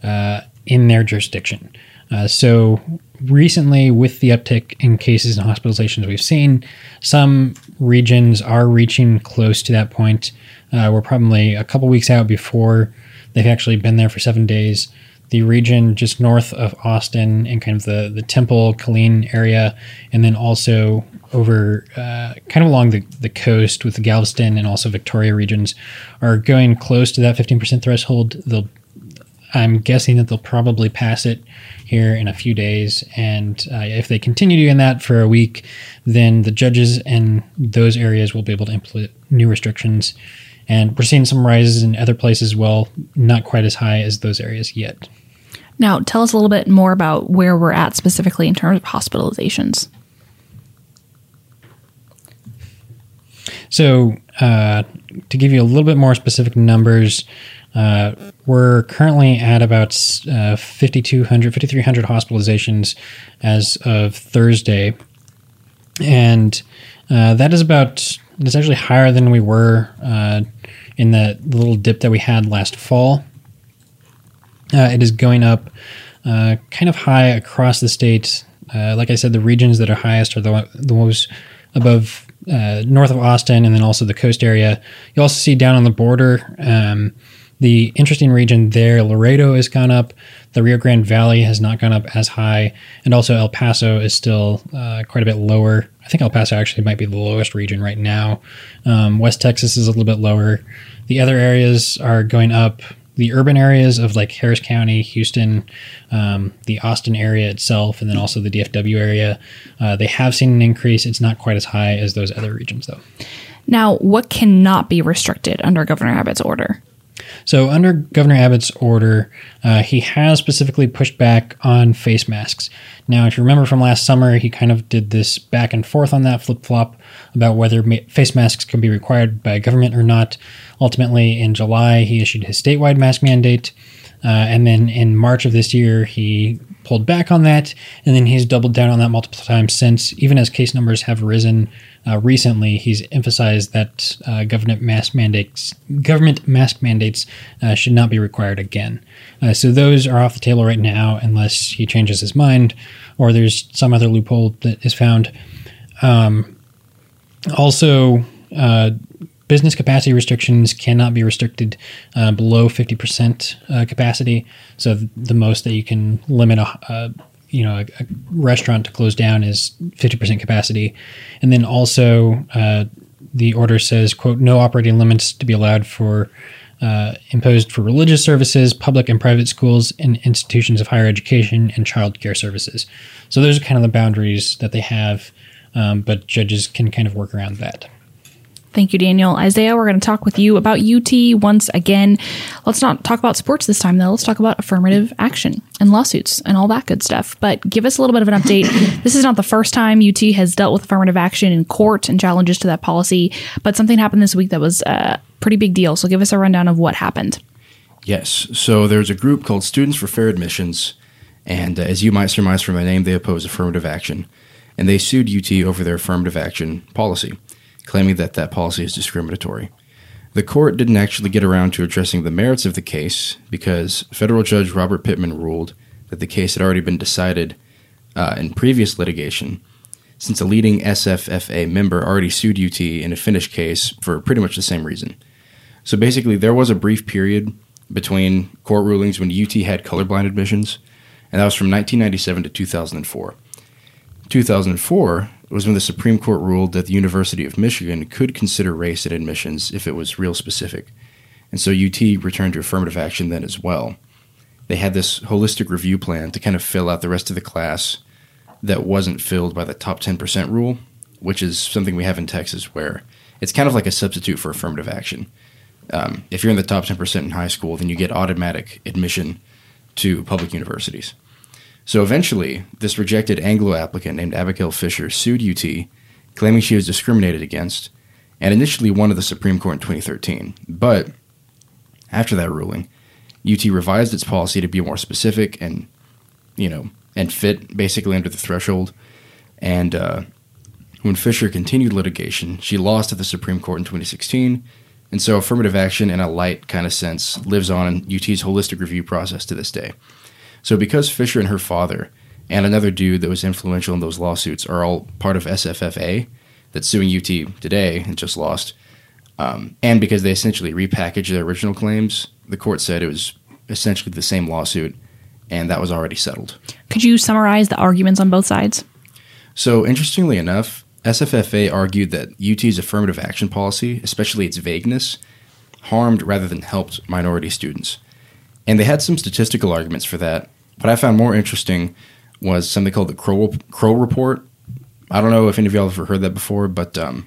uh, in their jurisdiction. Uh, so, recently, with the uptick in cases and hospitalizations we've seen, some regions are reaching close to that point. Uh, we're probably a couple weeks out before they've actually been there for seven days. The region just north of Austin and kind of the, the Temple, Killeen area, and then also over uh, kind of along the, the coast with the Galveston and also Victoria regions are going close to that 15% threshold. They'll I'm guessing that they'll probably pass it here in a few days. And uh, if they continue doing that for a week, then the judges in those areas will be able to implement new restrictions. And we're seeing some rises in other places as well, not quite as high as those areas yet. Now, tell us a little bit more about where we're at specifically in terms of hospitalizations. So, uh, to give you a little bit more specific numbers, uh, we're currently at about uh, 5,200, 5,300 hospitalizations as of Thursday. And uh, that is about, it's actually higher than we were uh, in the little dip that we had last fall. Uh, it is going up uh, kind of high across the state. like I said, the regions that are highest are the, the ones above north of Austin and then also the coast area. You also see down on the border. Um, the interesting region there, Laredo has gone up. The Rio Grande Valley has not gone up as high. And also El Paso is still uh, quite a bit lower. I think El Paso actually might be the lowest region right now. Um, West Texas is a little bit lower. The other areas are going up. The urban areas of like Harris County, Houston, um, the Austin area itself, and then also the DFW area, uh, they have seen an increase. It's not quite as high as those other regions, though. Now, what cannot be restricted under Governor Abbott's order? So, under Governor Abbott's order, uh, he has specifically pushed back on face masks. Now, if you remember from last summer, he kind of did this back and forth on that flip flop about whether face masks can be required by government or not. Ultimately, in July, he issued his statewide mask mandate. Uh, and then in March of this year, he pulled back on that, and then he's doubled down on that multiple times since, even as case numbers have risen uh, recently, he's emphasized that uh, government mask mandates, government mask mandates, uh, should not be required again. Uh, so those are off the table right now, unless he changes his mind or there's some other loophole that is found. Um, also, uh, business capacity restrictions cannot be restricted uh, below 50% capacity. So the most that you can limit a you know a, a, restaurant to close down is 50% capacity. And then also uh, the order says quote no operating limits to be allowed for uh, imposed for religious services public and private schools and institutions of higher education and child care services. So those are kind of the boundaries that they have um, but judges can kind of work around that Thank you, Daniel. Isaiah, we're going to talk with you about UT once again. Let's not talk about sports this time, though. Let's talk about affirmative action and lawsuits and all that good stuff. But give us a little bit of an update. this is not the first time UT has dealt with affirmative action in court and challenges to that policy, but something happened this week that was a pretty big deal. So give us a rundown of what happened. Yes. So there's a group called Students for Fair Admissions. And uh, as you might surmise from my name, they oppose affirmative action. And they sued UT over their affirmative action policy claiming that that policy is discriminatory. The court didn't actually get around to addressing the merits of the case because federal judge Robert Pittman ruled that the case had already been decided uh, in previous litigation, since a leading SFFA member already sued UT in a finished case for pretty much the same reason. So basically, there was a brief period between court rulings when UT had colorblind admissions, and that was from 1997 to 2004. 2004, was when the Supreme Court ruled that the University of Michigan could consider race in admissions if it was real specific. And so UT returned to affirmative action then as well. They had this holistic review plan to kind of fill out the rest of the class that wasn't filled by the top 10% rule, which is something we have in Texas where it's kind of like a substitute for affirmative action. Um, if you're in the top 10% in high school, then you get automatic admission to public universities. So eventually, this rejected Anglo applicant named Abigail Fisher sued UT, claiming she was discriminated against, and initially won at the Supreme Court in 2013. But after that ruling, UT revised its policy to be more specific and, you know, and fit basically under the threshold. And uh, when Fisher continued litigation, she lost at the Supreme Court in 2016. And so affirmative action, in a light kind of sense, lives on in UT's holistic review process to this day. So because Fisher and her father and another dude that was influential in those lawsuits are all part of SFFA, that's suing UT today and just lost. Um, and because they essentially repackaged their original claims, the court said it was essentially the same lawsuit, and that was already settled. Could you summarize the arguments on both sides? So, interestingly enough, SFFA argued that UT's affirmative action policy, especially its vagueness, harmed rather than helped minority students. And they had some statistical arguments for that. What I found more interesting was something called the Kroll, Report. I don't know if any of y'all have ever heard that before, but um,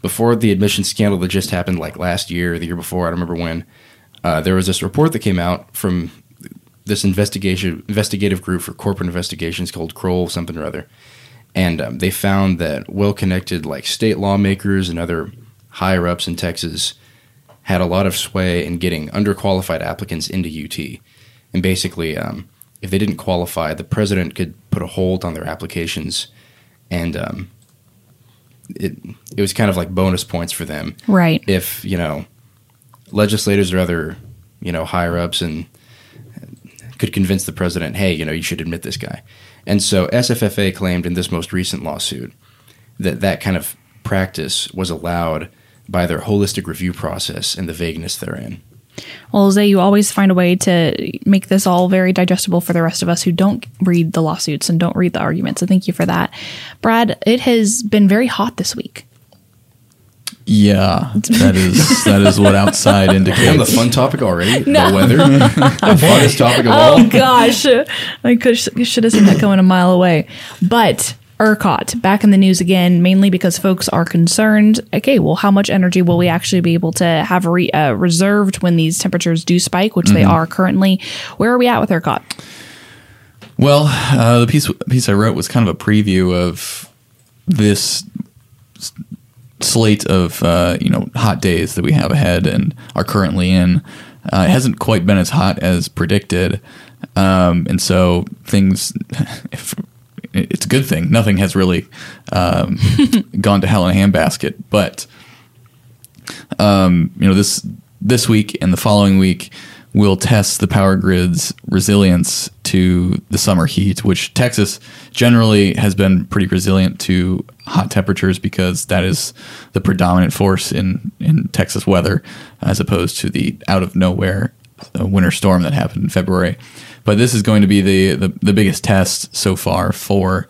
before the admission scandal that just happened, like last year or the year before, I don't remember when, uh, there was this report that came out from this investigation investigative group for corporate investigations called Kroll something or other, and um, they found that well-connected like state lawmakers and other higher ups in Texas had a lot of sway in getting underqualified applicants into UT, and basically, um, if they didn't qualify, the president could put a hold on their applications, and um, it it was kind of like bonus points for them Right. if you know legislators or other you know higher ups and could convince the president, hey, you know, you should admit this guy. And so SFFA claimed in this most recent lawsuit that that kind of practice was allowed by their holistic review process and the vagueness therein. Well, Jose, you always find a way to make this all very digestible for the rest of us who don't read the lawsuits and don't read the arguments. So thank you for that. Brad, it has been very hot this week. Yeah, that is that is what outside And the indicates. fun topic already, the weather, the funnest topic of Oh all. Oh gosh, I could should have seen that going a mile away. But ERCOT back in the news again, mainly because folks are concerned. Okay, well, how much energy will we actually be able to have re- uh, reserved when these temperatures do spike, which they are currently? Where are we at with ERCOT? Well, uh, the piece piece I wrote was kind of a preview of this slate of uh, you know hot days that we have ahead and are currently in. Uh, it hasn't quite been as hot as predicted, um, and so things. If, it's a good thing. Nothing has really um, gone to hell in a handbasket, but um, you know this this week and the following week will test the power grid's resilience to the summer heat, which Texas generally has been pretty resilient to hot temperatures because that is the predominant force in in Texas weather, as opposed to the out of nowhere uh, winter storm that happened in February. But this is going to be the the, the biggest test so far for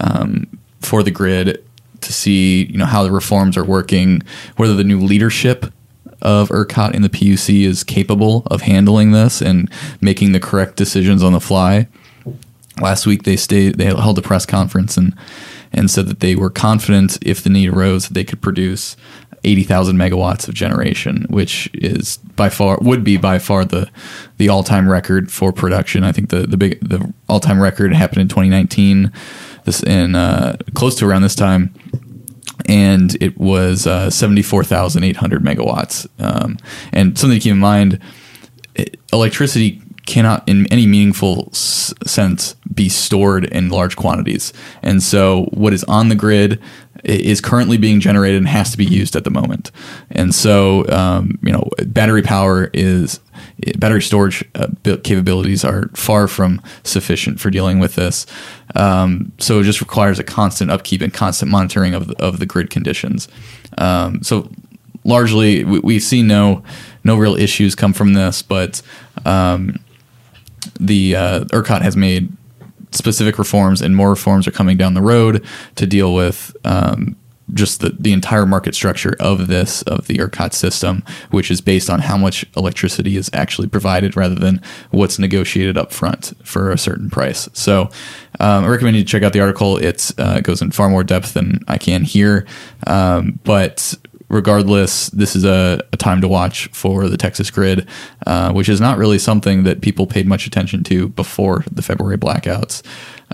um, for the grid to see you know how the reforms are working, whether the new leadership of ERCOT in the PUC is capable of handling this and making the correct decisions on the fly. Last week they stayed they held a press conference and and said that they were confident if the need arose that they could produce 80,000 megawatts of generation, which is by far would be by far the the all-time record for production. I think the the big the all-time record happened in 2019 this in uh, close to around this time and it was uh, 74,800 megawatts. Um, and something to keep in mind it- electricity cannot, in any meaningful s- sense, be stored in large quantities. And so, what is on the grid is currently being generated and has to be used at the moment. And so, um, you know, battery power is battery storage uh, capabilities are far from sufficient for dealing with this. Um, so it just requires a constant upkeep and constant monitoring of the, of the grid conditions. Um, so largely, we, we see no no real issues come from this, but um, the uh, ERCOT has made specific reforms, and more reforms are coming down the road to deal with um, just the, the entire market structure of this of the ERCOT system, which is based on how much electricity is actually provided rather than what's negotiated up front for a certain price. So, um, I recommend you check out the article. It's uh, it goes in far more depth than I can here, um, but regardless, this is a, a time to watch for the Texas grid, uh, which is not really something that people paid much attention to before the February blackouts,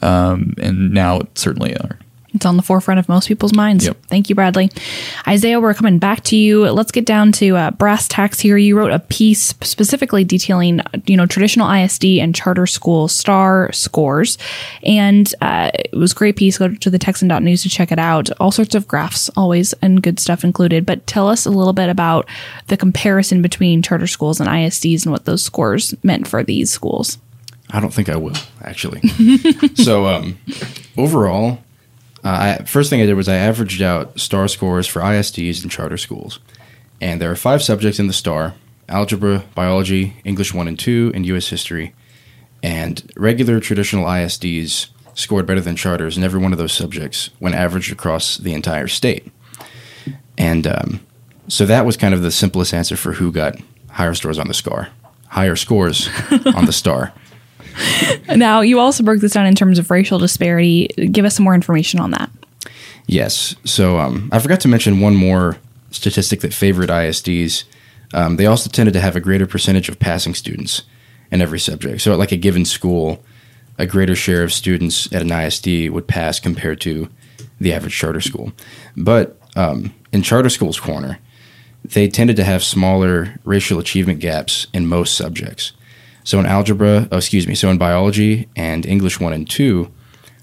um, and now certainly are. It's on the forefront of most people's minds. Yep. Thank you, Bradley. Isaiah, we're coming back to you. Let's get down to uh, brass tacks here. You wrote a piece specifically detailing, you know, traditional ISD and charter school STAAR scores, and uh, it was a great piece. Go to the Texan.news to check it out. All sorts of graphs, always, and good stuff included. But tell us a little bit about the comparison between charter schools and ISDs and what those scores meant for these schools. I don't think I will actually. so um, overall, Uh, I, first thing I did was I averaged out STAAR scores for ISDs and charter schools. And there are five subjects in the STAAR algebra, biology, English 1 and 2, and U.S. history. And regular traditional ISDs scored better than charters in every one of those subjects when averaged across the entire state. And um, so that was kind of the simplest answer for who got higher scores on the scar, higher scores on the STAAR. Now, you also broke this down in terms of racial disparity. Give us some more information on that. Yes. So um, I forgot to mention one more statistic that favored ISDs. Um, they also tended to have a greater percentage of passing students in every subject. So, at like a given school, a greater share of students at an ISD would pass compared to the average charter school. But um, in charter schools' corner, they tended to have smaller racial achievement gaps in most subjects. So in algebra, oh, excuse me, so in biology and English 1 and 2,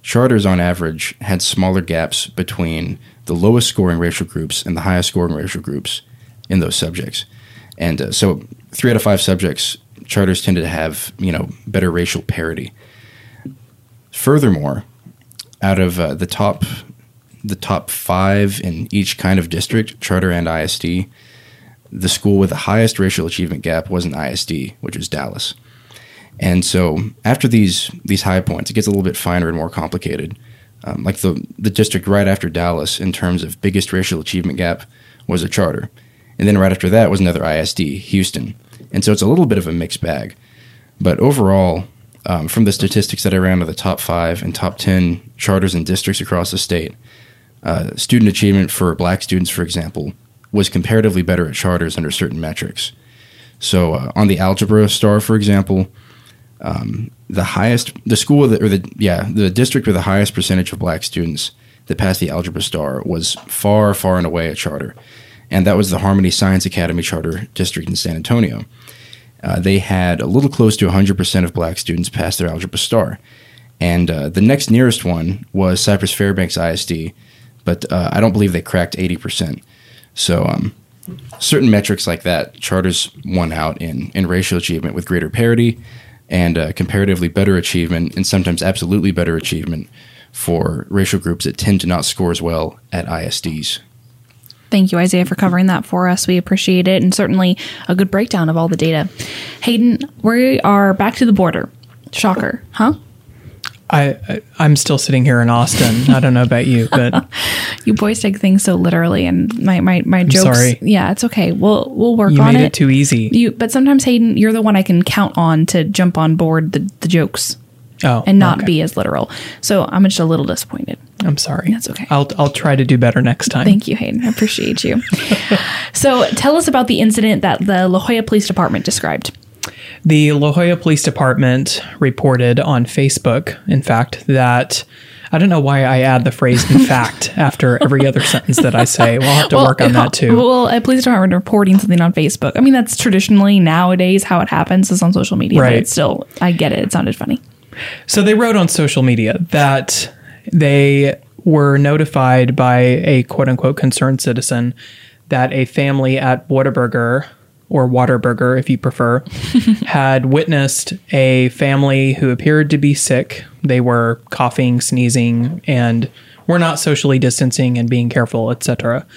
charters on average had smaller gaps between the lowest scoring racial groups and the highest scoring racial groups in those subjects. And uh, so 3 out of 5 subjects charters tended to have, you know, better racial parity. Furthermore, out of uh, the top the top 5 in each kind of district, charter and ISD, the school with the highest racial achievement gap was an ISD, which was Dallas. And so after these these high points, it gets a little bit finer and more complicated. Um, like the the district right after Dallas, in terms of biggest racial achievement gap, was a charter, and then right after that was another ISD, Houston. And so it's a little bit of a mixed bag. But overall, um, from the statistics that I ran of the top five and top ten charters and districts across the state, uh, student achievement for black students, for example, was comparatively better at charters under certain metrics. So uh, on the algebra STAAR, for example, um, the highest, the school that, or the yeah, the district with the highest percentage of black students that passed the algebra STAAR was far, far and away a charter, and that was the Harmony Science Academy Charter District in San Antonio. Uh, they had a little close to 100% of black students pass their algebra STAAR. And uh, the next nearest one was Cypress Fairbanks ISD, but uh, I don't believe they cracked 80%. So, um, certain metrics like that, charters won out in, in racial achievement with greater parity and uh, comparatively better achievement, and sometimes absolutely better achievement for racial groups that tend to not score as well at ISDs. Thank you, Isaiah, for covering that for us. We appreciate it, and certainly a good breakdown of all the data. Hayden, we are back to the border. Shocker, huh? I, I am still sitting here in Austin. I don't know about you, but You boys take things so literally, and my my my jokes. sorry. Yeah, it's okay. We'll we'll work you on made it. it too easy. You, but sometimes Hayden, you're the one I can count on to jump on board the, the jokes oh, and not okay. be as literal. So I'm just a little disappointed. I'm sorry. That's okay. I'll I'll try to do better next time. Thank you, Hayden. I appreciate you. so tell us about the incident that the La Joya Police Department described. The La Joya Police Department reported on Facebook, in fact, that I don't know why I add the phrase "in fact" after every other sentence that I say. We'll have to work on that too. Well, a police department reporting something on Facebook. I mean, that's traditionally nowadays how it happens is on social media. But Right. it's still, I get it. It sounded funny. So they wrote on social media that they were notified by a quote unquote concerned citizen that a family at Whataburger or Waterburger, if you prefer, had witnessed a family who appeared to be sick. They were coughing, sneezing, and were not socially distancing and being careful, etc.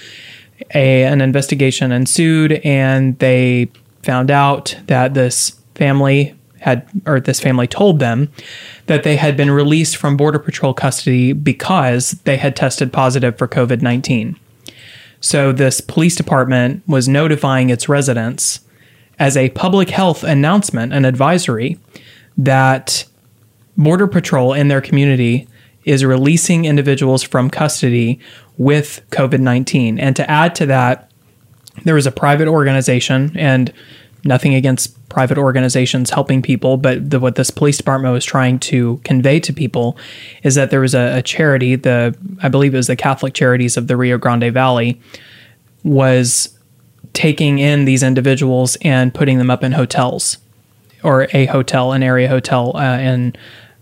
A, an investigation ensued, and they found out that this family had, or this family told them that they had been released from Border Patrol custody because they had tested positive for COVID 19. So this police department was notifying its residents as a public health announcement and advisory that Border Patrol in their community is releasing individuals from custody with COVID 19. And to add to that, there was a private organization, and nothing against private organizations helping people, but the, what this police department was trying to convey to people is that there was a, a charity, the I believe it was the Catholic Charities of the Rio Grande Valley, was taking in these individuals and putting them up in hotels or a hotel, an area hotel uh, in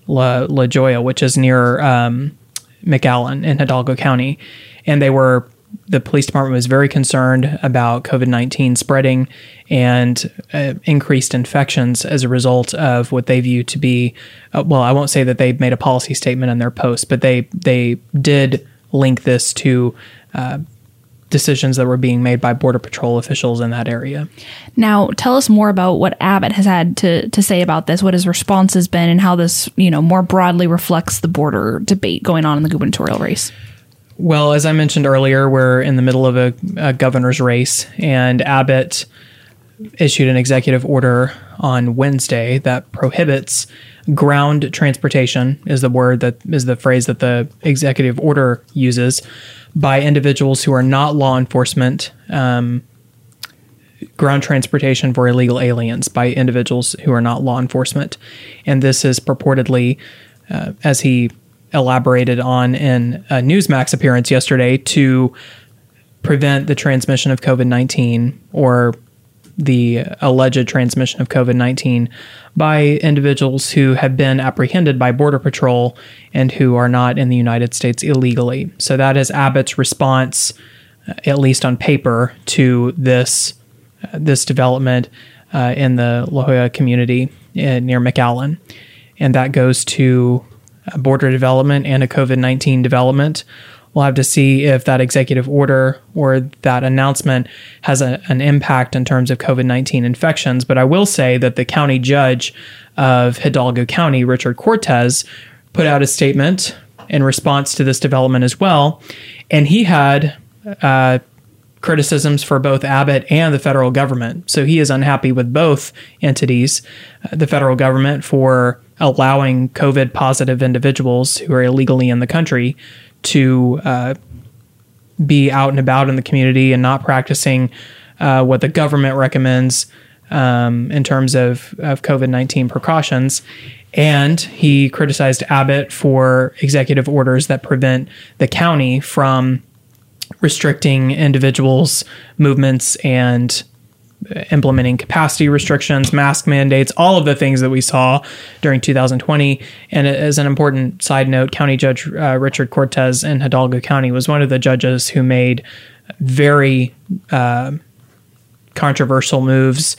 La, La which is near um, McAllen in Hidalgo County. And they were, the police department was very concerned about COVID 19 spreading and uh, increased infections as a result of what they view to be, uh, well, I won't say that they made a policy statement in their post, but they, they did link this to uh, decisions that were being made by Border Patrol officials in that area. Now, tell us more about what Abbott has had to, to say about this, what his response has been, and how this, you know, more broadly reflects the border debate going on in the gubernatorial race. Well, as I mentioned earlier, we're in the middle of a, a governor's race, and Abbott issued an executive order on Wednesday that prohibits ground transportation is the word that is the phrase that the executive order uses by individuals who are not law enforcement um, ground transportation for illegal aliens by individuals who are not law enforcement. And this is purportedly uh, as he elaborated on in a newsmax appearance yesterday to prevent the transmission of covid-19 or the alleged transmission of COVID 19 by individuals who have been apprehended by Border Patrol and who are not in the United States illegally. So that is Abbott's response, uh, at least on paper, to this, uh, this development uh, in the La Joya community uh, near McAllen. And that goes to border development and a COVID 19 development we'll have to see if that executive order or that announcement has a, an impact in terms of COVID 19 infections. But I will say that the county judge of Hidalgo County, Richard Cortez, put out a statement in response to this development as well. And he had uh, criticisms for both Abbott and the federal government. So he is unhappy with both entities, uh, the federal government for allowing COVID positive individuals who are illegally in the country to uh, be out and about in the community and not practicing uh, what the government recommends um, in terms of, of COVID 19 precautions. And he criticized Abbott for executive orders that prevent the county from restricting individuals' movements and implementing capacity restrictions, mask mandates, all of the things that we saw during 2020. And as an important side note, County Judge uh, Richard Cortez in Hidalgo County was one of the judges who made very uh, controversial moves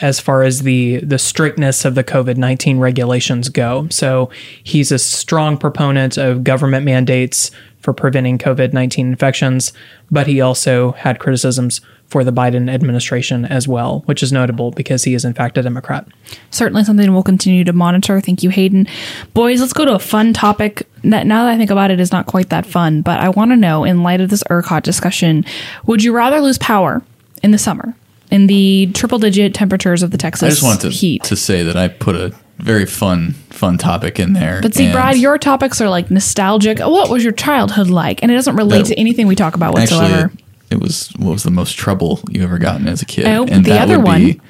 as far as the the strictness of the COVID nineteen regulations go. So he's a strong proponent of government mandates for preventing COVID nineteen infections, but he also had criticisms for the Biden administration as well, which is notable because he is, in fact, a Democrat. Certainly something we'll continue to monitor. Thank you, Hayden. Boys, let's go to a fun topic that now that I think about it is not quite that fun, but I want to know, in light of this ERCOT discussion, would you rather lose power in the summer? In the triple digit temperatures of the Texas I just wanted to, heat. to say that I put a very fun, fun topic in there. But see, and Brad, your topics are like nostalgic. What was your childhood like? And it doesn't relate to anything we talk about whatsoever. Actually, it was what was the most trouble you ever gotten as a kid, Oh, and the that other would one- be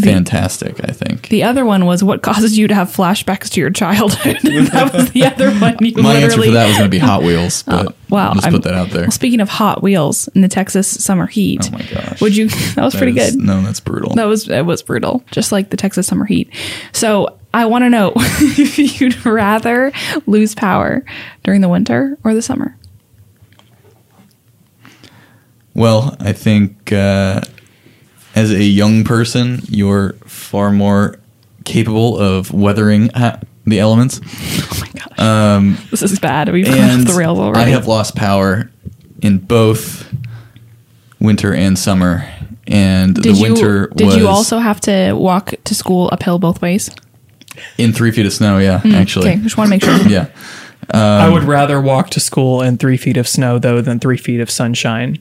fantastic. I think. the other one was what causes you to have flashbacks to your childhood. that was the other one. You My answer for that was going to be Hot Wheels, oh, but Wow, I'll just I'm- put that out there. Well, speaking of Hot Wheels in the Texas summer heat, Oh my gosh. would you? That was That pretty is- good. No, that's brutal. That was it was brutal, just like the Texas summer heat. So I want to know if you'd rather lose power during the winter or the summer. Well, I think uh, as a young person, you're far more capable of weathering ha- the elements. Oh my gosh, Um, this is bad. We've gone off the rails already. I have lost power in both winter and summer. And did the you winter did was you also have to walk to school uphill both ways? in three feet of snow. Yeah, actually, Hmm, Okay, just want to make sure. yeah. I would rather walk to school in three feet of snow, though, than three feet of sunshine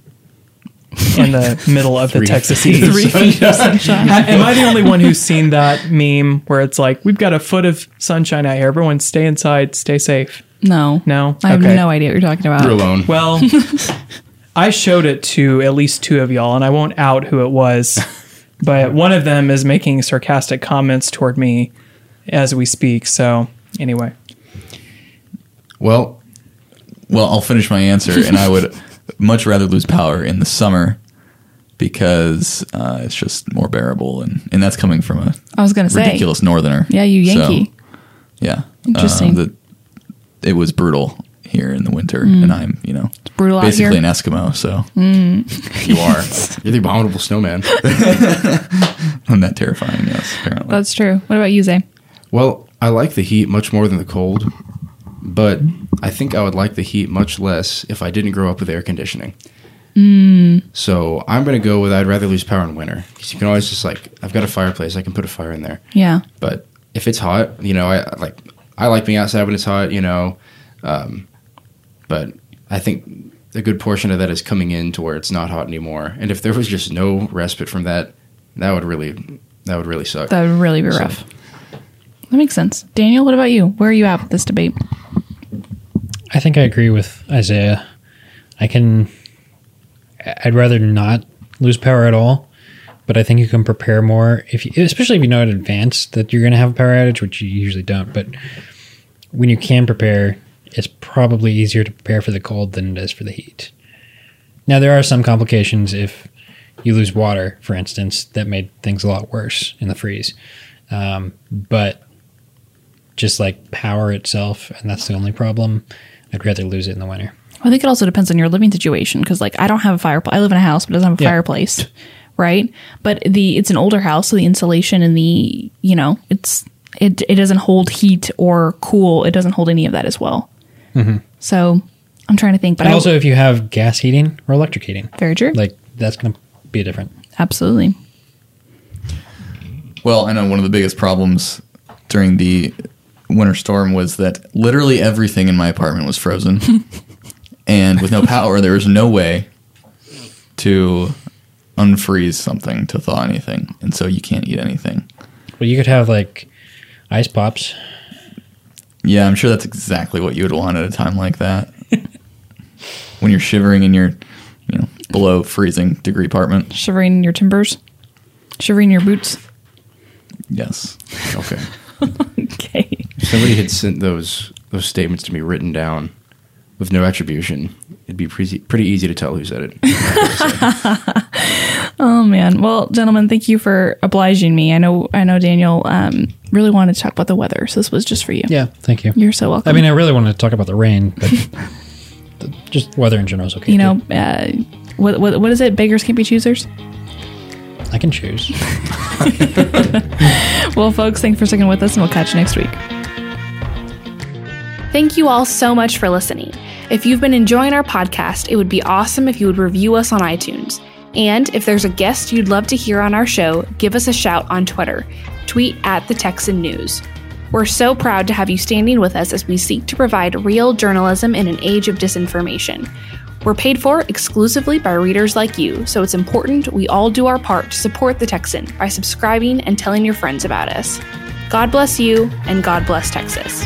in the middle of the Texas feet heat. Three feet of sunshine. Am I the only one who's seen that meme where it's like, we've got a foot of sunshine out here. Everyone stay inside, stay safe? No, No? I have Okay. no idea what you're talking about. You're alone. Well, I showed it to at least two of y'all, and I won't out who it was, but one of them is making sarcastic comments toward me as we speak. So, anyway. Well, Well, I'll finish my answer, and I would much rather lose power in the summer because uh, it's just more bearable, and, and that's coming from a I was gonna say, ridiculous northerner. yeah, you So, Yankee. yeah, Interesting. Uh, the, it was brutal here in the winter, and I'm you know it's brutal out basically here. an Eskimo, so you are. You're the abominable snowman. I'm that terrifying. Yes, apparently. That's true. What about you, Zay? Well, I like the heat much more than the cold. But I think I would like the heat much less if I didn't grow up with air conditioning. So I'm going to go with I'd rather lose power in winter because you can always just like I've got a fireplace, I can put a fire in there. Yeah. But if it's hot, you know, I I like I like being outside when it's hot, you know. Um, but I think a good portion of that is coming in to where it's not hot anymore. And if there was just no respite from that, that would really that would really suck. That would really be So- rough. That makes sense. Daniel, what about you? Where are you at with this debate? I think I agree with Isaiah. I can. I'd rather not lose power at all, but I think you can prepare more if, you, especially if you know in advance that you're going to have a power outage, which you usually don't. But when you can prepare, it's probably easier to prepare for the cold than it is for the heat. Now there are some complications if you lose water, for instance, that made things a lot worse in the freeze. Um, but just like power itself, and that's the only problem. I'd rather lose it in the winter. I think it also depends on your living situation because, like, I don't have a fireplace. I live in a house, but it doesn't have a Yeah. fireplace, right? But the it's an older house, so the insulation and the you know it's it it doesn't hold heat or cool. It doesn't hold any of that as well. Mm-hmm. So I'm trying to think, but And I also, if you have gas heating or electric heating, very true, like that's going to be different. absolutely. Well, I know one of the biggest problems during the winter storm was that literally everything in my apartment was frozen. and with no power, there was no way to unfreeze something to thaw anything. And so you can't eat anything. But you could have like ice pops. Yeah, I'm sure that's exactly what you would want at a time like that. when you're shivering in your, you know, below freezing degree apartment. Shivering in your timbers, shivering in your boots. Yes. Okay. Okay. If somebody had sent those those statements to me written down with no attribution, it'd be pretty pretty easy to tell who said it. Oh man. Well, gentlemen, thank you for obliging me. I know I know Daniel um, really wanted to talk about the weather, so this was just for you. Yeah, thank you. You're so welcome. I mean, I really wanted to talk about the rain, but the, just weather in general is okay. you know, uh, what, what what is it? Beggars can't be choosers. I can choose. Well, folks, thanks for sticking with us, and we'll catch you next week. Thank you all so much for listening. If you've been enjoying our podcast, it would be awesome if you would review us on iTunes. And if there's a guest you'd love to hear on our show, give us a shout on Twitter. Tweet at the Texan News. We're so proud to have you standing with us as we seek to provide real journalism in an age of disinformation. We're paid for exclusively by readers like you, so it's important we all do our part to support the Texan by subscribing and telling your friends about us. God bless you, and God bless Texas.